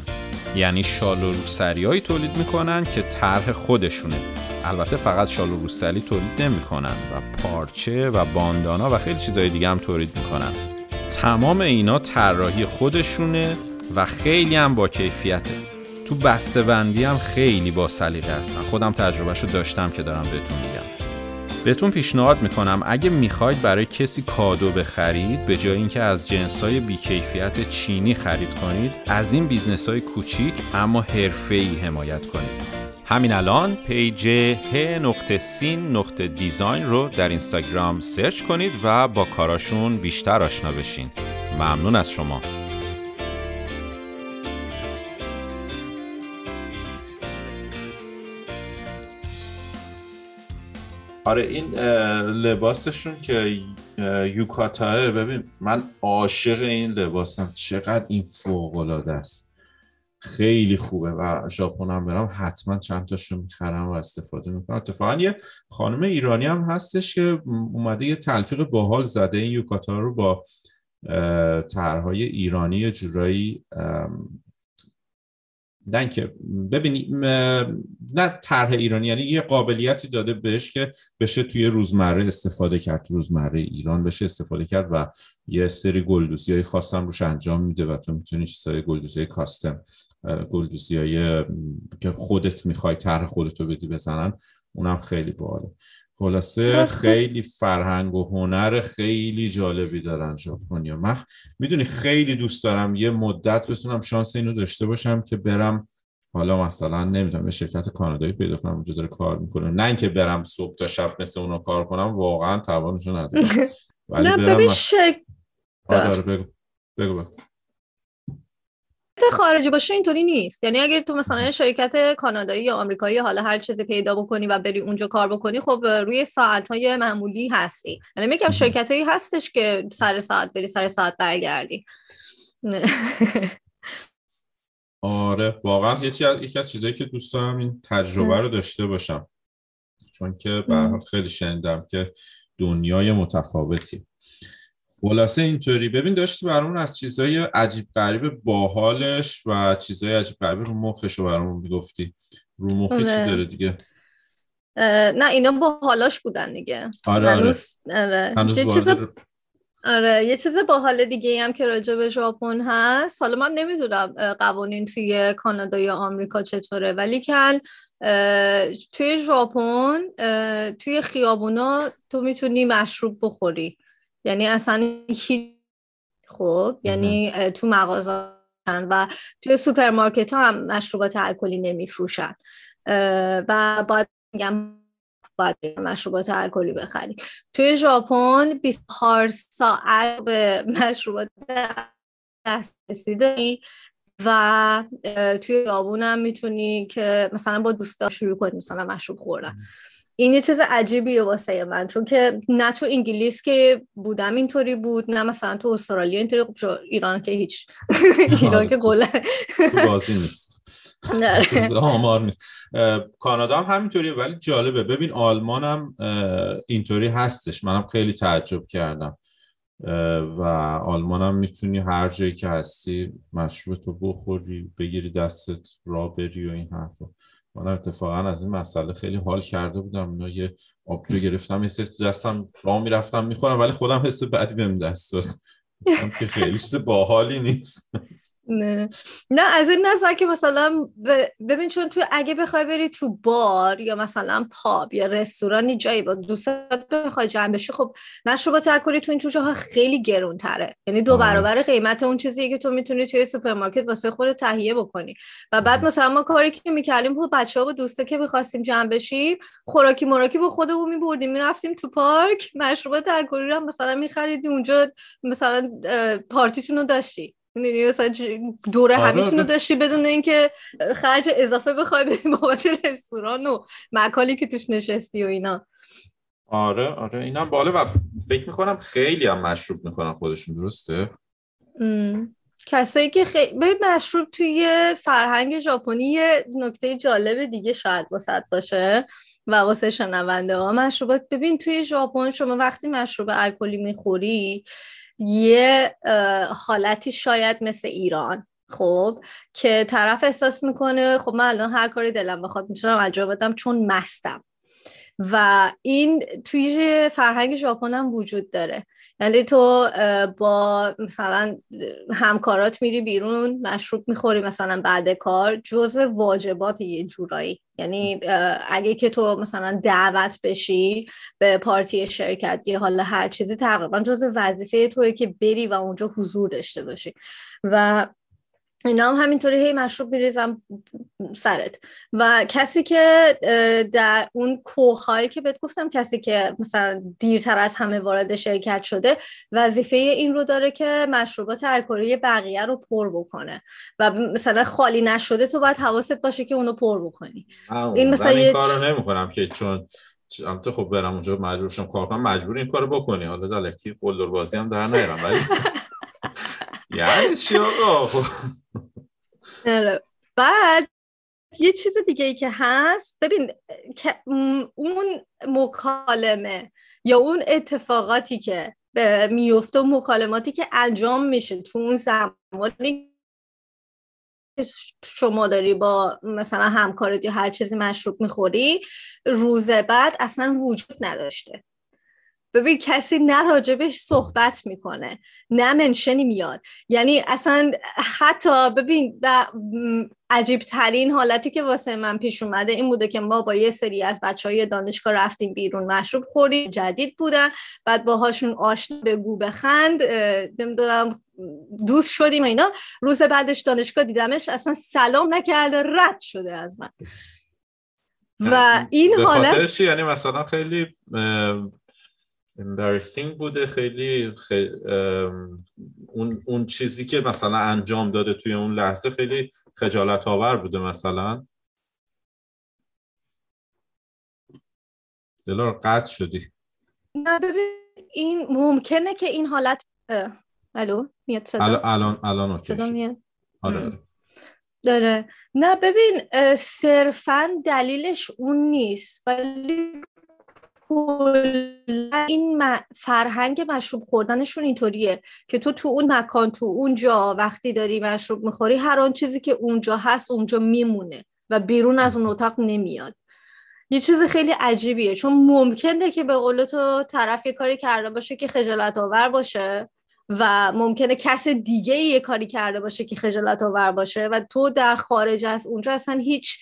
یعنی شال و روسریایی تولید می‌کنن که طرح خودشونه. البته فقط شال و روسری تولید نمی‌کنن و پارچه و باندانا و خیلی چیزهای دیگه هم تولید می‌کنن. تمام اینا طراحی خودشونه و خیلی هم با کیفیته. تو بسته بندی هم خیلی با سلیقه هستن. خودم تجربهشو داشتم که دارم بهتون میگم. بهتون پیشنهاد می‌کنم اگه می‌خواید برای کسی کادو بخرید به جای اینکه از جنسای بیکیفیت چینی خرید کنید از این business های کوچیک اما حرفه‌ای حمایت کنید. همین الان page ه نقطه سین نقطه design رو در اینستاگرام search کنید و با کاراشون بیشتر آشنا بشین. ممنون از شما. آره این لباسشون که یوکاتاه ببین من عاشق این لباسم. چقدر این فوق العاده است. خیلی خوبه و ژاپن هم برم حتما چند تاشو می‌خرم و استفاده می‌کنم. اتفاقا یه خانم ایرانی هم هستش که اومده یه تلفیق باحال زده این یوکاتا رو با طرحهای ایرانی جورایی نه که ببینی نه طرح ایرانی یعنی یه قابلیتی داده بهش که بشه توی روزمره استفاده کرد تو روزمره ایران بشه استفاده کرد و یه سری گلدوسی های خاص هم روش انجام میده و تو می‌تونی چیزای گلدوسی های کاستم گلدوسی های که خودت می‌خوای طرح خودت رو بدی بزنن اونم خیلی باله خلاصه خیلی فرهنگ و هنر خیلی جالبی دارن ژاپنیا. من می‌دونی خیلی دوست دارم یه مدت بتونم شانس اینو داشته باشم که برم حالا مثلا نمی‌دونم یه شرکت کانادایی پیدا کنم اونجا داره کار می‌کنه. نه اینکه برم صبح تا شب مثل اونا کار کنم واقعا توانشو ندارم. ولی نه ببین شک... آره, آره، بگو. بگو, بگو. خارجی باشه اینطوری نیست. یعنی اگر تو مثلا شرکت کانادایی یا آمریکایی حالا هر چیزی پیدا بکنی و بری اونجا کار بکنی خب روی ساعت های معمولی هستی. یعنی میگم شرکت هایی هستش که سر ساعت بری سر ساعت برگردی. آره واقعا یکی از چیزایی که دوست دارم این تجربه رو داشته باشم. چون که به خیلی شنیدم که دنیای متفاوتی. خلاصه اینطوری. ببین داشتی برامون از چیزای عجیب غریب باحالش و چیزای عجیب غریب رو مخش رو برامون می‌گفتی. رو مخه چی آره. داره دیگه. نه اینا با حالاش بودن دیگه. آره هنوز, آره. هنوز یه چیز آره یه چیز باحال دیگه هم که راجع به ژاپن هست. حالا من نمی‌دونم قوانین توی کانادا یا آمریکا چطوره. ولی کل توی ژاپن توی خیابونا تو می‌تونی مشروب بخوری. یعنی اصلا هیچ خب یعنی تو مغازه و توی سوپرمارکت ها هم مشروبات الکلی میفروشن. و باید میگم باید مشروبات الکلی بخری توی ژاپن 24 ساعت به مشروبات دست رسیده و توی یابون هم می‌تونی که مثلا با دوستا شروع کنی مثلا مشروب خوردن. این یه چیز عجیبیه واسه من چون که نه تو انگلیس که بودم اینطوری بود نه مثلا تو استرالیا اینطوری خب ایران که هیچ ایران که گله بازی نیست. آمار نیست. کانادا هم همینطوریه ولی جالبه. ببین آلمان هم اینطوری هستش. منم خیلی تعجب کردم. و آلمان هم می‌تونی هر جایی که هستی مشروب تو بخوری بگیری دستت را بری و این حرفا. من اتفاقا از این مسئله خیلی حال کرده بودم. اینا یه آبجو گرفتم یه تو دستم راه می‌رفتم می‌خورم ولی خودم حس بعدی بهم دست داد. که خیلی چیز باحالی نیست. نه. نه از این نظر که مثلا ببین چون تو اگه بخوای بری تو بار یا مثلا pub یا رستورانی جایی با دوستت بخوای جمع بشی خب مشروبات الکلی تو این تو جاها خیلی گرون تره یعنی دو برابر قیمت اون چیزی که تو می‌تونی توی سوپرمارکت واسه خود تهیه بکنی. و بعد مثلا ما کاری که می‌کردیم با بچه ها و دوستا که می‌خواستیم جمع بشیم خوراکی مراکی با خودمون میبردیم می‌رفتیم تو پارک. مشروبات الکلی رو مثلا میخریدی اونجا مثلا پارتیتون رو داشتی. می‌دونی مثلا دوره آره همیتون رو داشتی بدون اینکه خرج اضافه بخوای بابت رستوران و مکالی که توش نشستی و اینا. آره آره. اینم باله و فکر می‌کنم خیلی هم مشروب می‌کنن خودشون درسته؟ کسایی که خیلی مشروب توی فرهنگ ژاپنی یه نکته جالب دیگه شاید واسط باشه و واسه شنونده ها. مشروبات ببین توی ژاپن شما وقتی مشروب الکلی می‌خوری یه حالتی شاید مثل ایران خب که طرف احساس می‌کنه خب من الان هر کاری دلم بخواد می‌تونم انجام بدم چون مستم. و این توی فرهنگ ژاپن هم وجود داره. یعنی تو با مثلا همکارات میری بیرون مشروب می‌خوری مثلا بعد کار جزء واجبات یه جورایی. یعنی اگه که تو مثلا دعوت بشی به پارتی شرکت یا حالا هر چیزی تقریبا جزء وظیفه توی که بری و اونجا حضور داشته باشی. و اینا هم همینطوری هی مشروب میریزم سرت. و کسی که در اون کوههایی که بهت گفتم کسی که مثلا دیرتر از همه وارد شرکت شده وظیفه این رو داره که مشروبات الکلی بقیه رو پر بکنه. و مثلا خالی نشده تو باید حواست باشه که اونو پر بکنی. این مثلا این کارو نمی‌کنم که چون البته خب برم اونجا مجبور شم کار کنم مجبور این کارو بکنی. حالا دلکی قلدر بازی هم در نیرم ولی یعنی چی آقا آره. بعد یه چیز دیگه ای که هست ببین اون مکالمه یا اون اتفاقاتی که میفته و مکالماتی که انجام میشه تو اون زمانی شما داری با مثلا همکارت یا هر چیزی مشروب می‌خوری روز بعد اصلا وجود نداشته ببین کسی نه راجبش صحبت می‌کنه نه منشنی میاد. یعنی اصلا حتی ببین عجیب ترین حالتی که واسه من پیش اومده این بوده که ما با یه سری از بچه های دانشگاه رفتیم بیرون مشروب خوردیم جدید بودن بعد باهاشون آشنا بگو بخند نمی‌دونم دوست شدیم اینا. روز بعدش دانشگاه دیدمش اصلا سلام نکرده رد شده از من. و این حالت یعنی مثلا خیلی embarrassing بوده خیلی, اون, اون چیزی که مثلا انجام داده توی اون لحظه خیلی خجالت آور بوده مثلا. دلار قطع شدی. نه ببین این ممکنه که این حالت الو میاد صدا؟ الان الان صدا میاد؟ آره. داره. نه ببین صرفا دلیلش اون نیست ولی این فرهنگ مشروب خوردنشون اینطوریه که تو تو اون مکان تو اونجا وقتی داری مشروب می‌خوری هر آن چیزی که اونجا هست اونجا میمونه و بیرون از اون اتاق نمیاد. یه چیز خیلی عجیبیه چون ممکنه که به قول تو طرف یه کاری کرده باشه که خجالت آور باشه و ممکنه کس دیگه یه کاری کرده باشه که خجالت آور باشه و تو در خارج از اونجا اصلا هیچ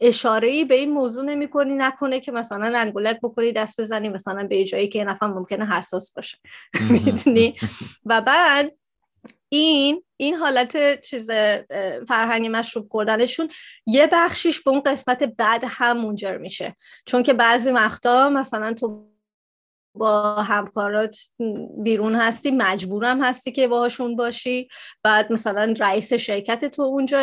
اشاره ای به این موضوع نمی کنی نکنه که مثلا انگولک بکنی دست بزنی مثلا به جایی که نفر ممکنه حساس باشه. می‌دونی؟ و بعد این این حالت چیز فرهنگ مشروب خوردنشون یه بخشیش به اون قسمت بعد هم منجر میشه. چون که بعضی وقتا مثلا تو با همکارات بیرون هستی مجبورم هستی که باهاشون باشی. بعد مثلا رئیس شرکت تو اونجا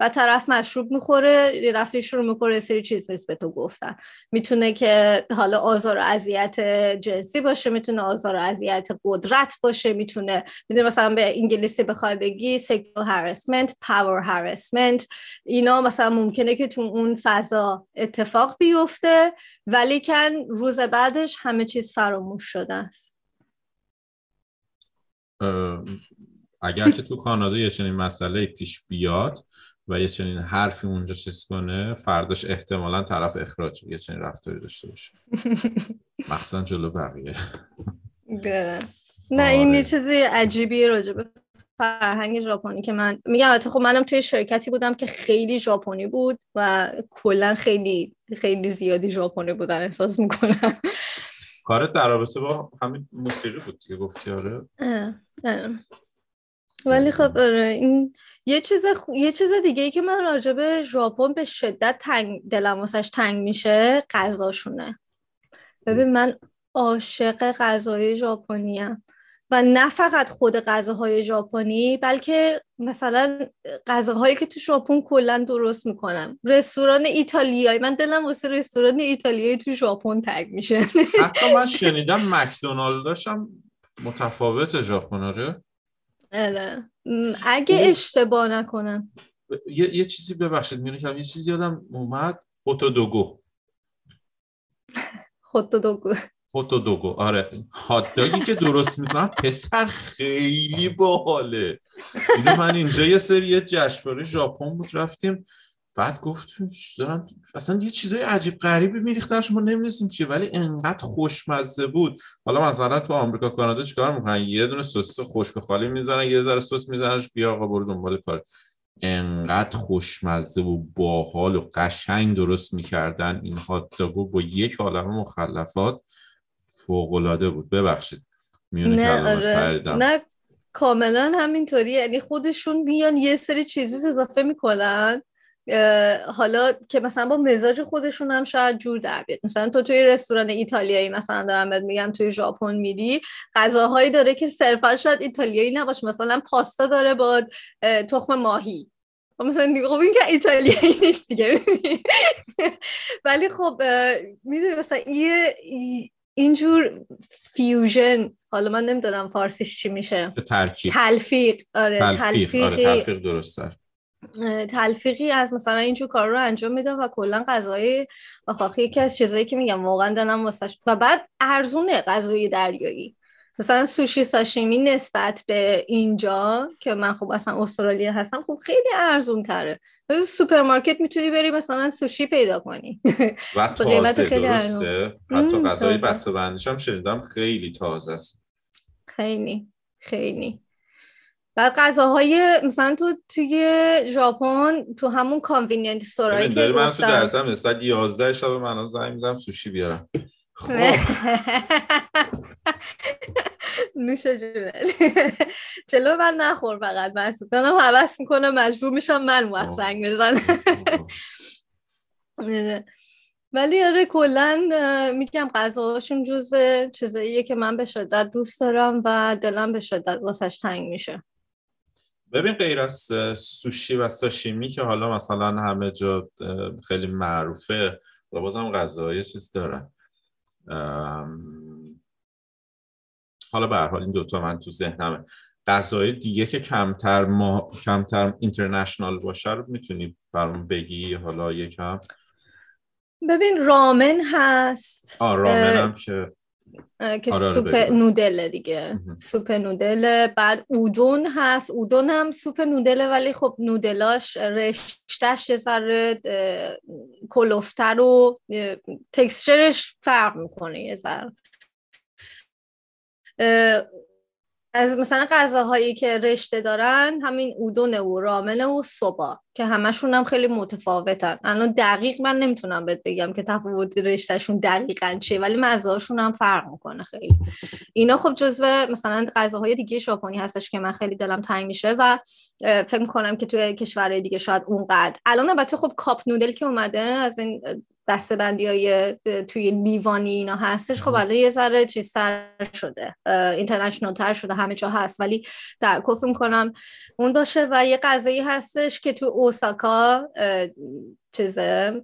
و طرف مشروب می‌خوره رفتی شروع می‌کنه سری چیز نیست به تو گفتن. می‌تونه که حالا آزار و اذیت جنسی باشه می‌تونه آزار و اذیت قدرت باشه می‌تونه می‌دونه مثلا به انگلیسی بخوای بگی sexual harassment power harassment. اینا مثلا ممکنه که تو اون فضا اتفاق بیفته ولی کن روز بعدش همه چیز فراموش شده است. اگر که تو کانادا یه چنین مسئله پیش بیاد و یه چنین حرفی اونجا چیز کنه فرداش احتمالا طرف اخراج یه چنین رفتاری داشته باشه. مخصوصا جلو بقیه. نه این یه چیزی عجیبیه راجبه فرهنگ ژاپنی که من میگم. خب منم توی شرکتی بودم که خیلی ژاپنی بود و کلا خیلی خیلی زیادی ژاپنی بودن احساس می‌کنم. کارت در رابطه با همین موسیقی بود دیگه گفتی آره. ولی خب آره این یه چیز یه چیز دیگه ای که من راجع به ژاپن به شدت تنگ دلم واسش تنگ میشه غذاشونه. ببین من عاشق غذای ژاپنی و نه فقط خود غذاهای ژاپنی بلکه مثلا غذاهایی که تو ژاپن کلا درست می‌کنم. رستوران ایتالیایی. من دلم واسه رستوران ایتالیایی تو ژاپن تگ میشه. حتی من شنیدم مکدونالد داشتم متفاوت ژاپن آره. آره. اگه اشتباه نکنم. یه, یه چیزی ببخشید میونه یه چیزی یادم اومد. دوگو دوگو هوتو دوگو آره. هاتداگی که درست می‌کنن پسر خیلی باحاله. من اینجا یه سری جشنواره ژاپن بود رفتیم. بعد گفتیم دارن؟ اصلا یه چیزای عجیب غریبی میریختن شما نمی‌دونستیم چیه ولی انقدر خوشمزه بود. حالا مثلا تو آمریکا کانادا چیکار می‌کنن؟ یه دونه سس خشک خالی می‌زنن یه ذره سس میزننش بیا آقا برو دنبال کار. انقدر خوشمزه و باحال و قشنگ درست می‌کردن این هات با یک عالم مخلفات فوق بود. ببخشید میونه نه آره. نه کاملا همینطوری یعنی خودشون میان یه سری چیز اضافه می‌کنن. حالا که مثلا با مزاج خودشون هم شاید جور در بیاد. مثلا تو توی رستوران ایتالیایی مثلا دارم بهت میگم توی ژاپن میری غذاهایی داره که صرفا شاید ایتالیایی نباشه. مثلا پاستا داره با تخم ماهی. خب مثلا دیگه خب این که ایتالیایی نیست دیگه. ولی خب می‌دونی مثلا یه اینجور فیوژن حالا من نمی‌دونم فارسیش چی میشه. ترکیب؟ تلفیق آره تلفیق, آره تلفیق درست تلفیقی از مثلا اینجور کار رو انجام میدم و کلا غذای آخاخی یکی از چیزایی که میگم واقعا دلم واسش. و بعد ارزونه غذای دریایی. مثلا سوشی ساشیمی نسبت به اینجا که من خب اصلا استرالیا هستم خب خیلی ارزون تره سوپرمارکت می‌تونی بری مثلا سوشی پیدا کنی. و قیمت تازه خیلی درسته. حتی غذای. بسته بندیش هم شنیدم خیلی تازه است. خیلی خیلی. بعد غذاهای مثلا تو توی ژاپن تو همون convenient store ایی که داری من تو درسم نسبت 11 شب من زنگ می‌زنم سوشی بیارم. خب نوش جون جلو من نخور فقط محسوب کنم حوض می‌کنم مجبور میشم من وقت. زنگ بزنم. آره. ولی آره کلا میگم غذاهاشون جزو چیزاییه که من به شدت دوست دارم و دلم به شدت واسش تنگ میشه. ببین غیر از سوشی و ساشیمی که حالا مثلا همه جا خیلی معروفه و بازم غذاهای چیز دارن. حالا به هر حال این دوتا من تو ذهنمه. غذای دیگه که کمتر ما کمتر اینترنشنال باشه رو می‌تونی برام بگی؟ حالا یکم. ببین رامن هست. آه رامنم که اه، که آره، آره، سوپ. نودله دیگه مهم. سوپ نودله بعد اودون هست اودون هم سوپ نودله ولی خب نودلاش رشتش یه اه، کلوفتر و تکسچرش فرق می‌کنه یه اه، از مثلا غذاهایی که رشته دارن همین اودون و رامن و سوبا که همشون هم خیلی متفاوتن. الان دقیق من نمی‌تونم بهت بگم که تفاوت رشتهشون دقیقا چیه ولی مزهاشون هم فرق می‌کنه خیلی. اینا خب جزو مثلا غذاهای دیگه ژاپنی هستش که من خیلی دلم تنگ میشه و فکر می‌کنم که توی کشورهای دیگه شاید اونقدر. الان البته خب کاپ نودل که اومده از این دسته بندی های توی لیوانی اینا هستش خب الان یه ذره چیزتر شده اینترنشنال تر شده همه جا هست. ولی در فکر می‌کنم اون باشه. و یه غذایی هستش که تو اوساکا چیزه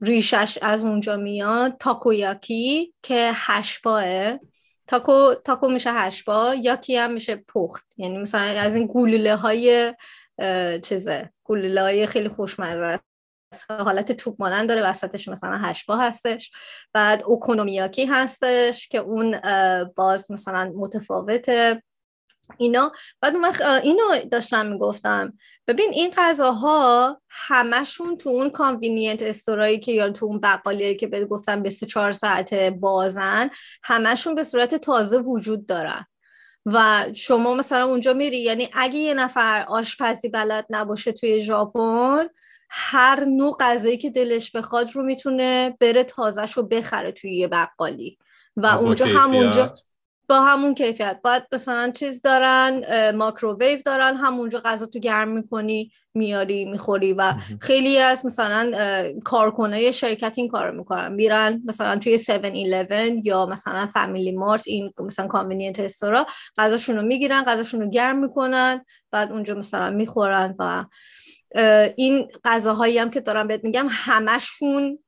ریشش از اونجا میاد تاکویاکی که هشباه تاکو تاکو میشه هشبا یاکی هم میشه پخت. یعنی مثلا از این گلوله های چیزه گلوله های خیلی خوشمزه. حالت توپ مانند داره وسطش مثلا هشت‌پا هستش. بعد اوکونومیاکی هستش که اون باز مثلا متفاوته. اینا. بعد اه، اینو داشتم می‌گفتم. ببین این غذاها همشون تو اون convenient store ایی که یا تو اون بقالیه که بهت گفتم 24 ساعت بازن همشون به صورت تازه وجود دارن. و شما مثلا اونجا میری یعنی اگه یه نفر آشپزی بلد نباشه توی ژاپن هر نوع غذایی که دلش بخواد رو می‌تونه بره تازهش رو بخره توی یه بقالی. و اونجا. همونجا با همون کیفیت. باید مثلا چیز دارن ماکروویو دارن همونجا غذا تو گرم می‌کنی میاری می‌خوری و خیلی از مثلا کارکنای شرکت این کار می‌کنن. میرن مثلا توی 7-11 یا مثلا FamilyMart این مثلا convenient store ا غذاشون رو می‌گیرن غذاشون رو گرم می‌کنن بعد اونجا مثلا می‌خورن و این غذاهایی هم که دارم بهت میگم همشون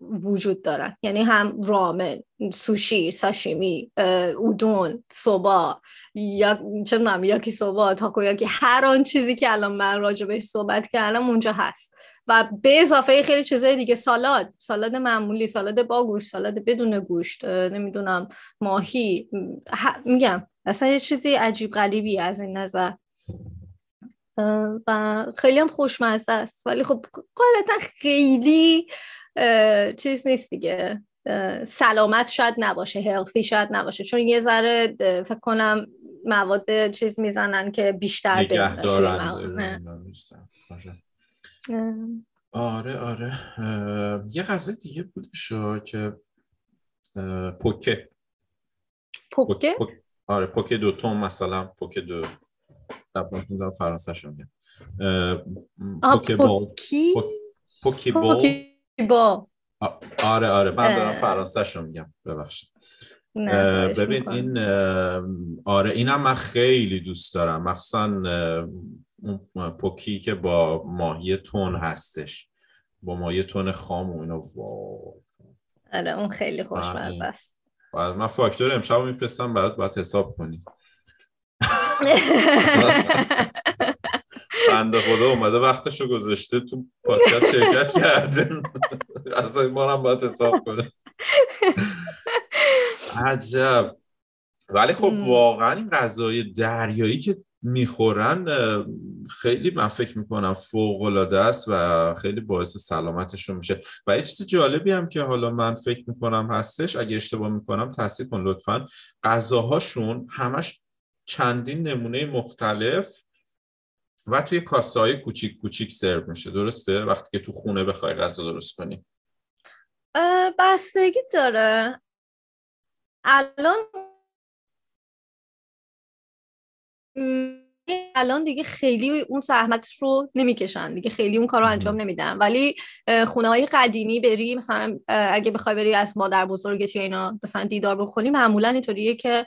وجود دارن. یعنی هم رامن سوشی ساشیمی اودون سوبا یا چه می‌دونم یاکی سوبا تاکویاکی هر آن چیزی که الان من راجع بهش صحبت کردم اونجا هست. و به اضافه خیلی چیزای دیگه سالاد. سالاد معمولی سالاد با گوشت سالاد بدون گوشت نمی‌دونم ماهی میگم. اصلا یه چیزی عجیب غریبی از این نظر. و خیلی هم خوشمزه است. ولی خب قاعدتا خیلی چیز نیست دیگه. سلامت شاید نباشه هلسی شاید نباشه. چون یه ذره فکر کنم مواد چیز می‌زنن که بیشتر نگه. آره. آره آره. یه غذای دیگه بودش که پوکه. پوکه؟ پوک- آره پوکه دو توم مثلا پوکه دو. می‌دونم فرانسه شو میگم. پوکی؟ با آره آره. من دارم. فرانسه شو میگم. ببخشید. ببین. این آره اینم من خیلی دوست دارم. مخصوصا پوکی که با ماهی تون هستش. با ماهی تون خام و اینا. واو آره اون خیلی خوشمزه آره. است. من فاکتور امشب میفرستم برات باید حساب کنی. بنده خدا اومده وقتشو گذاشته تو پادکست شرکت کرده. از ما هم باید حساب کنه. عجب. ولی خب. واقعا این غذای دریایی که می‌خورن خیلی من فکر می‌کنم فوق العاده است و خیلی باعث سلامتشون میشه. و یه چیز جالبی هم که حالا من فکر می‌کنم هستش اگه اشتباه می‌کنم تصحیح کن لطفا. غذاهاشون همش چندین نمونه مختلف و توی کاسه های کوچیک کوچیک سرو میشه. درسته؟ وقتی که تو خونه بخوای غذا درست کنی. بستگی داره. الان الان دیگه خیلی اون زحمت رو نمی‌کشن. دیگه خیلی اون کار رو انجام نمیدن. ولی خونه های قدیمی بری مثلا اگه بخوای بری از مادر بزرگت یا اینا مثلا دیدار بکنی معمولا اینطوریه که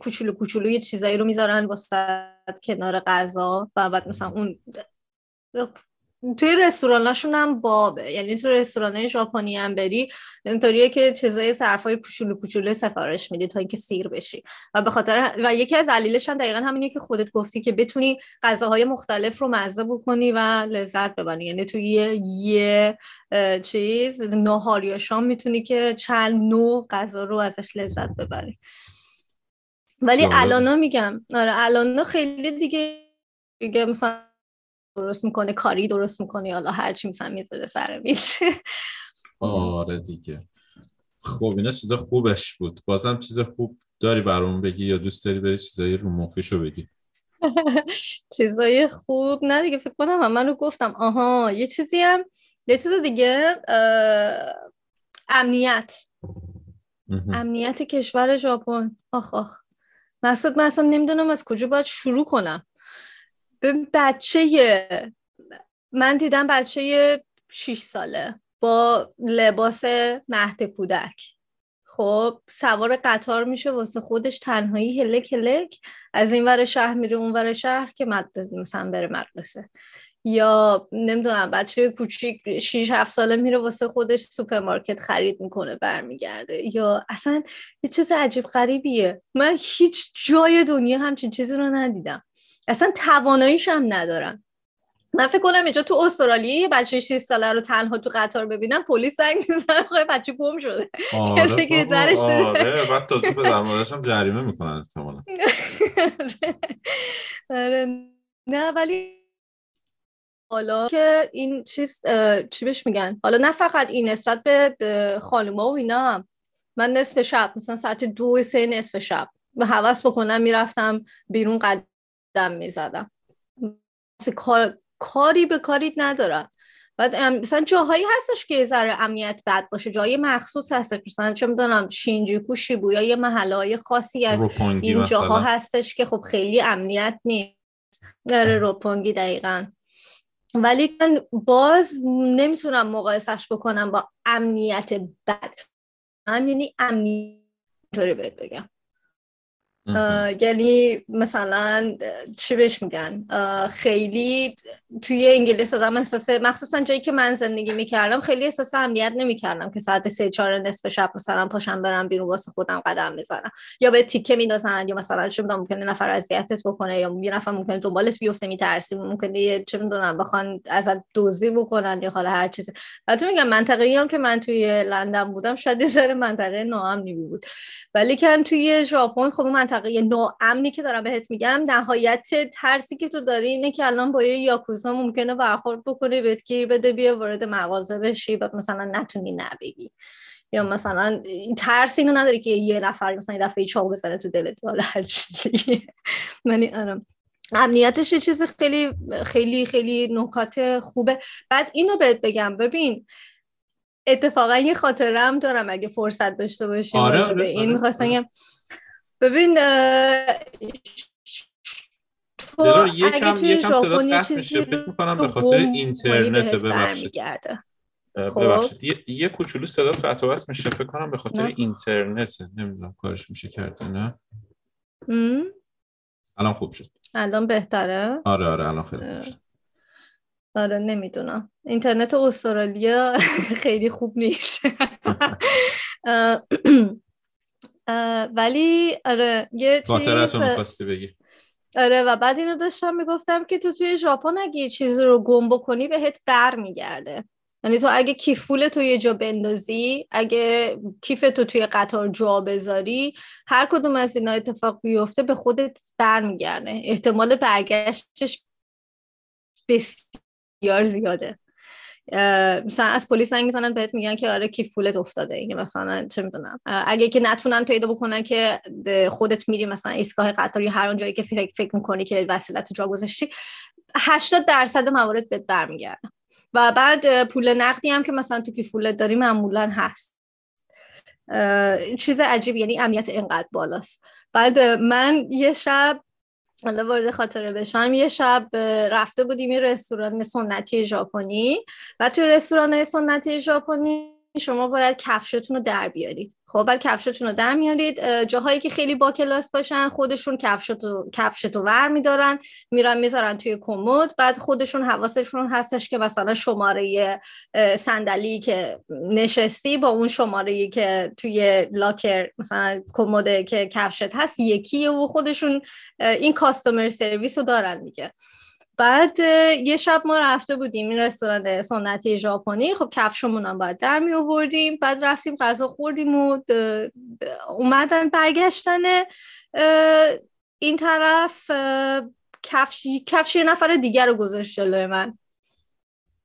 کوچولو کوچولو یه چیزایی رو می‌ذارن واسه کنار غذا و بعد مثلا اون توی رستوراناشون هم بابه. یعنی توی رستوران ژاپنی هم بری اینطوریه که چیزای ظرفای کوچولو کوچولو سفارش میدی تا اینکه سیر بشی. و به خاطر و یکی از دلیلش هم دقیقا همینه که خودت گفتی که بتونی غذاهای مختلف رو مزه بکنی و لذت ببری. یعنی توی یه, یه چیز نهار یا شام می‌تونی که چند نوع غذا رو ازش لذت ببری. ولی جالب. الان میگم. آره الان خیلی دیگه دیگه مثلا درست می‌کنه کاری درست می‌کنه حالا هرچی مثلا می‌ذاره سر میز. آره دیگه. خب اینا چیزا خوبش بود. بازم چیز خوب داری برامون بگی یا دوست داری بری چیزایی رو مخیشو بگی؟ چیزای خوب؟ نه دیگه فکر کنم من رو گفتم. آها یه چیزی هم یه چیز دیگه امنیت. امنیت کشور ژاپن. آخ آخ. مسعود من اصلا نمی‌دونم از کجا باید شروع کنم. بچه من دیدم بچه 6 ساله با لباس مهد کودک. خب سوار قطار میشه واسه خودش تنهایی هلک هلک. از این ور شهر میره اون ور شهر که مدرسه مثلا بره مدرسه. یا نمی‌دونم بچه کوچیک 6 7 ساله میره واسه خودش سوپرمارکت خرید می‌کنه برمیگرده. یا اصلا یه چیز عجیب غریبیه. من هیچ جای دنیا همچین چیزی رو ندیدم. اصلا تواناییش هم ندارم من فکر کنم اینجا تو استرالیا یه بچه 6 ساله رو تنها تو قطار ببینم پلیس زنگ می‌زنه خواهی بچه گم شده آره برش داره. آره بعد تو پدر مادرش هم جریمه می‌کنن احتمالا آره. نه ولی حالا که این چیز چی بهش میگن حالا نه فقط این نسبت به خانوما و اینا هم من نصف شب مثلا ساعت دو سه نصف شب به حوض بکنم می‌رفتم بیرون قدم می‌زدم. کار کاری به کاریت ندارم. بعد مثلا جاهایی هستش که ذره امنیت بد باشه. جایی مخصوص هستش. مثلا چه می‌دونم شینجوکو شیبویا یه محله های خاصی از این جاها هستش که خب خیلی امنیت نیست. در روپونگی دقیقا. ولی من باز نمی‌تونم مقایسش بکنم با امنیت بد. هم یعنی امنیت بهت بگم. یعنی مثلا چی بهش میگن؟ خیلی توی انگلیس آدم احساس مخصوصا جایی که من زندگی می‌کردم خیلی احساس امنیت نمی‌کردم که ساعت سه چهار نصف شب مثلا پاشم برم بیرون واسه خودم قدم بزنم یا به تیکه میندازن یا مثلا چه می‌دونم ممکنه نفر اذیتت بکنه یا یه نفر ممکنه دنبالت بیفته میترسی ممکنه چه می‌دونم بخوان ازت دزدی بکنن یا حالا هر چیزی. البته میگم منطقه هم که من توی لندن بودم شاید یه منطقه ناامنی بود. ولی که توی ژاپن خب منطقه ناامنی که دارم بهت میگم نهایت ترسی که تو داری اینه که الان با یه یاکوزا ممکنه برخورد بکنه بهت گیر بده بیا وارد مغازه بشی بعد مثلا نتونی نبگی یا مثلا ترس اینو نداری که یه نفر مثلا یه دفعه چاقو بزنه تو دلت حالا هر چیزی. آره. امنیتش یه چیز خیلی خیلی خیلی نکات خوبه. بعد اینو بهت بگم ببین اتفاقا یه خاطره هم دارم اگه فرصت داشته باشیم آره، به آره، این. آره، می‌خواستم ببین تو اگه توی ژاپن یه چیزی فکر می‌کنم رو به خاطر اینترنت ببخشید. خب. ببخشید. یه, یه کوچولو صدات قطع وصل میشه. فکر کنم به خاطر. اینترنت. نمی‌دونم کارش میشه کرده نه؟ الان خوب شد. الان بهتره؟ آره آره الان خیلی خوب. شد. آره نمی‌دونم. اینترنت استرالیا خیلی خوب نیست. ولی آره یه چیز می‌خواستی بگی. آره و بعد اینو داشتم می‌گفتم که تو توی ژاپن اگه یه چیزی رو گم بکنی بهت بر میگرده یعنی تو اگه کیف پول تو یه جا بندازی اگه کیف تو توی قطار جا بذاری هر کدوم از اینا اتفاق بیفته به خودت برمیگرده. احتمال برگشتش بسیار زیاده. مثلا از پلیس زنگ می‌زنن بهت میگن که آره کیف پولت افتاده. این مثلا چه می‌دونم. اگه که نتونن پیدا بکنن که خودت میری مثلا ایستگاه قطاری هر اون جایی که فکر, می‌کنی که وسیلت جا گذاشتی 80 درصد موارد بهت برمیگردن و بعد پول نقدی هم که مثلا تو کیف پولت داری معمولا هست. چیز عجیب یعنی امنیت اینقدر بالاست. بعد من یه شب حالا وارد خاطره بشم. یه شب رفته بودیم یه رستوران سنتی ژاپنی و توی رستوران سنتی ژاپنی شما باید کفشتون رو در بیارید. خب بعد کفشتون رو در میارید. جاهایی که خیلی با کلاس باشن خودشون کفشتو کفشتو ور میدارن میرن می‌ذارن توی کمد. بعد خودشون حواسشون هستش که مثلا شماره صندلی که نشستی با اون شماره که توی لاکر مثلا کمد که کفشت هست یکیه و خودشون این کاستومر سرویس رو دارن دیگه. بعد یه شب ما رفته بودیم این رستوران سنتی ژاپنی. خب کفشمون هم باید در می آوردیم بعد رفتیم غذا خوردیم و اومدن برگشتن این طرف کفش کفش یه نفر دیگر رو گذاشت جلوی من.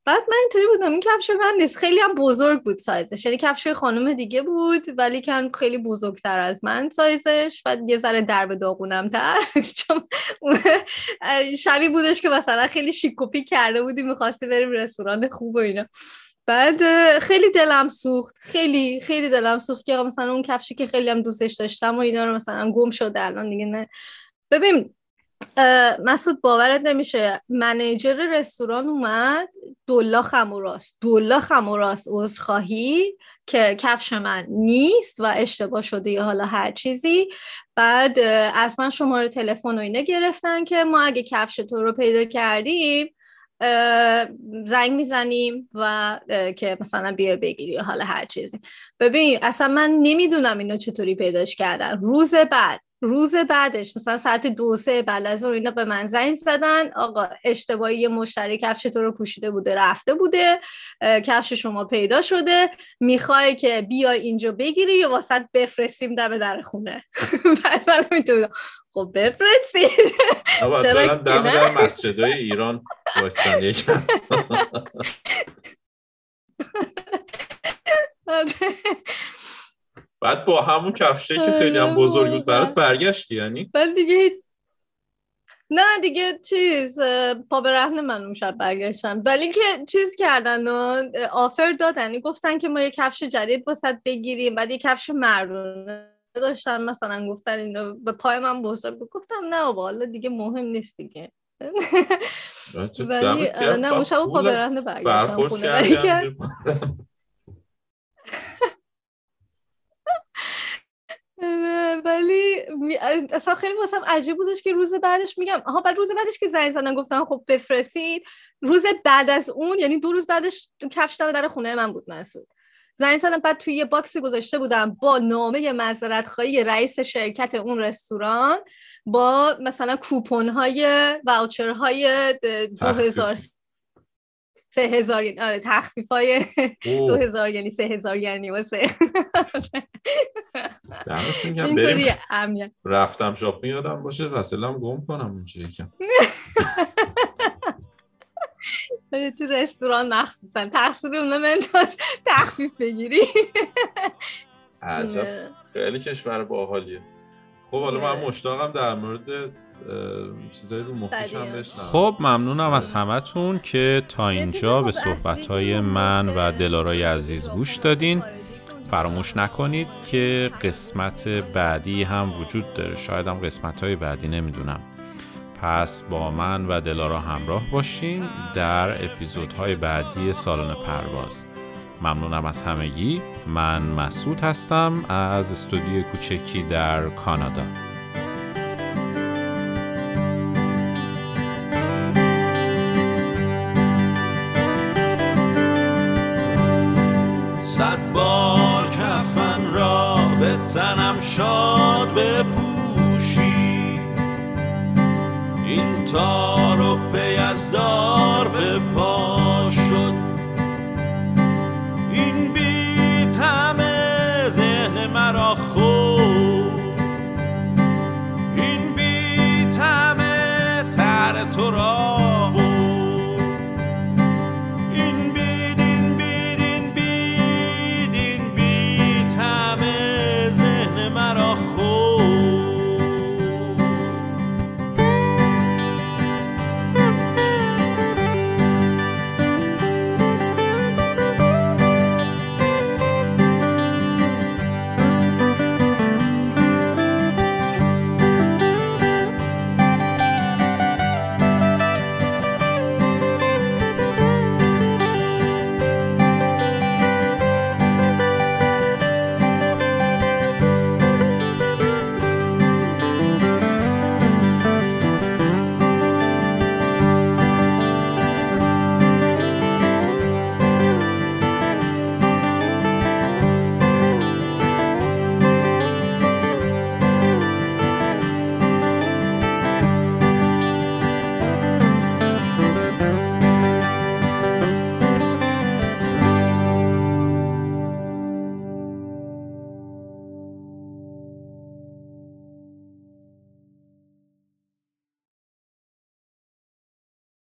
بعد من اینطوری بودم این کفش من نیست. خیلی هم بزرگ بود سایزش. یعنی کفش خانم دیگه بود ولی کن خیلی بزرگتر از من سایزش. بعد یه ذره درب داغونم تر. چون شبی بودش که مثلا خیلی شیکوپی کرده بودی می‌خواستی بریم رستوران خوب و اینا. بعد خیلی دلم سوخت. خیلی خیلی دلم سوخت که مثلا اون کفشی که خیلی هم دوستش داشتم و اینا رو مثلا گم شده الان دیگه نه. ببین مسعود باورت نمیشه. منیجر رستوران اومد دولا خموراست دولا خموراست عذرخواهی که کفش من نیست و اشتباه شده یا حالا هر چیزی. بعد از من شماره تلفن و اینا گرفتن که ما اگه کفش تو رو پیدا کردیم زنگ می‌زنیم و که مثلا بیا بگیری حالا هر چیزی. ببین اصلا من نمی‌دونم اینو چطوری پیداش کردن. روز بعد روز بعدش مثلا ساعت دو سه بعد از اینا به من زنگ زدن آقا اشتباهی یه مشتری کفش تو رو پوشیده بوده رفته بوده کفش شما پیدا شده می‌خوای که بیا اینجا بگیری یا واسط بفرستیم دم در خونه؟ بعد من می‌تونم. خب بفرستید. چرا دم در مسجدهای ایران بعد با همون کفشه که خیلی هم بزرگ بود برات برگشتی یعنی؟ بعد دیگه نه دیگه چیز پا به رهن من اون شب برگشتم. ولی که چیز کردن و آفر دادن. گفتن که ما یه کفش جدید باست بگیریم. بعد یه کفش مردونه داشتن. مثلا گفتن اینو به پای من بزرگ گفتم نه والا دیگه مهم نیست دیگه. ولی نه اون شب پا به رهن برگشتم ولی اصلا خیلی واسم عجیب بودش که روز بعدش میگم آها بعد روز بعدش که زنگ زدن گفتم خب بفرستید. روز بعد از اون یعنی دو روز بعدش کفش دم در خونه من بود مسعود. زنگ زدم بعد توی یه باکسی گذاشته بودم با نامه معذرت خواهی رئیس شرکت اون رستوران با مثلا کوپن های واوچر های 2000 سه هزار یعنی آره تخفیف های دو هزار یعنی سه هزار یعنی واسه اینطوری رفتم شاپینگ یادم باشه. وسیلم گم کنم اونجا یکم آره، تو رستوران مخصوصا. تقصیر اون من تخفیف بگیری. عجب. خیلی کشور باحالیه. خب حالا من. مشتاقم در مورد چیزایی رو هم خب ممنونم از همتون که تا اینجا به صحبت من و دلارای عزیز گوش دادین. فراموش نکنید که قسمت بعدی هم وجود داره. شاید هم قسمت های بعدی نمی‌دونم. پس با من و دلارا همراه باشین در اپیزودهای بعدی سالن پرواز. ممنونم از همگی. من مسعود هستم از استودیو کوچکی در کانادا.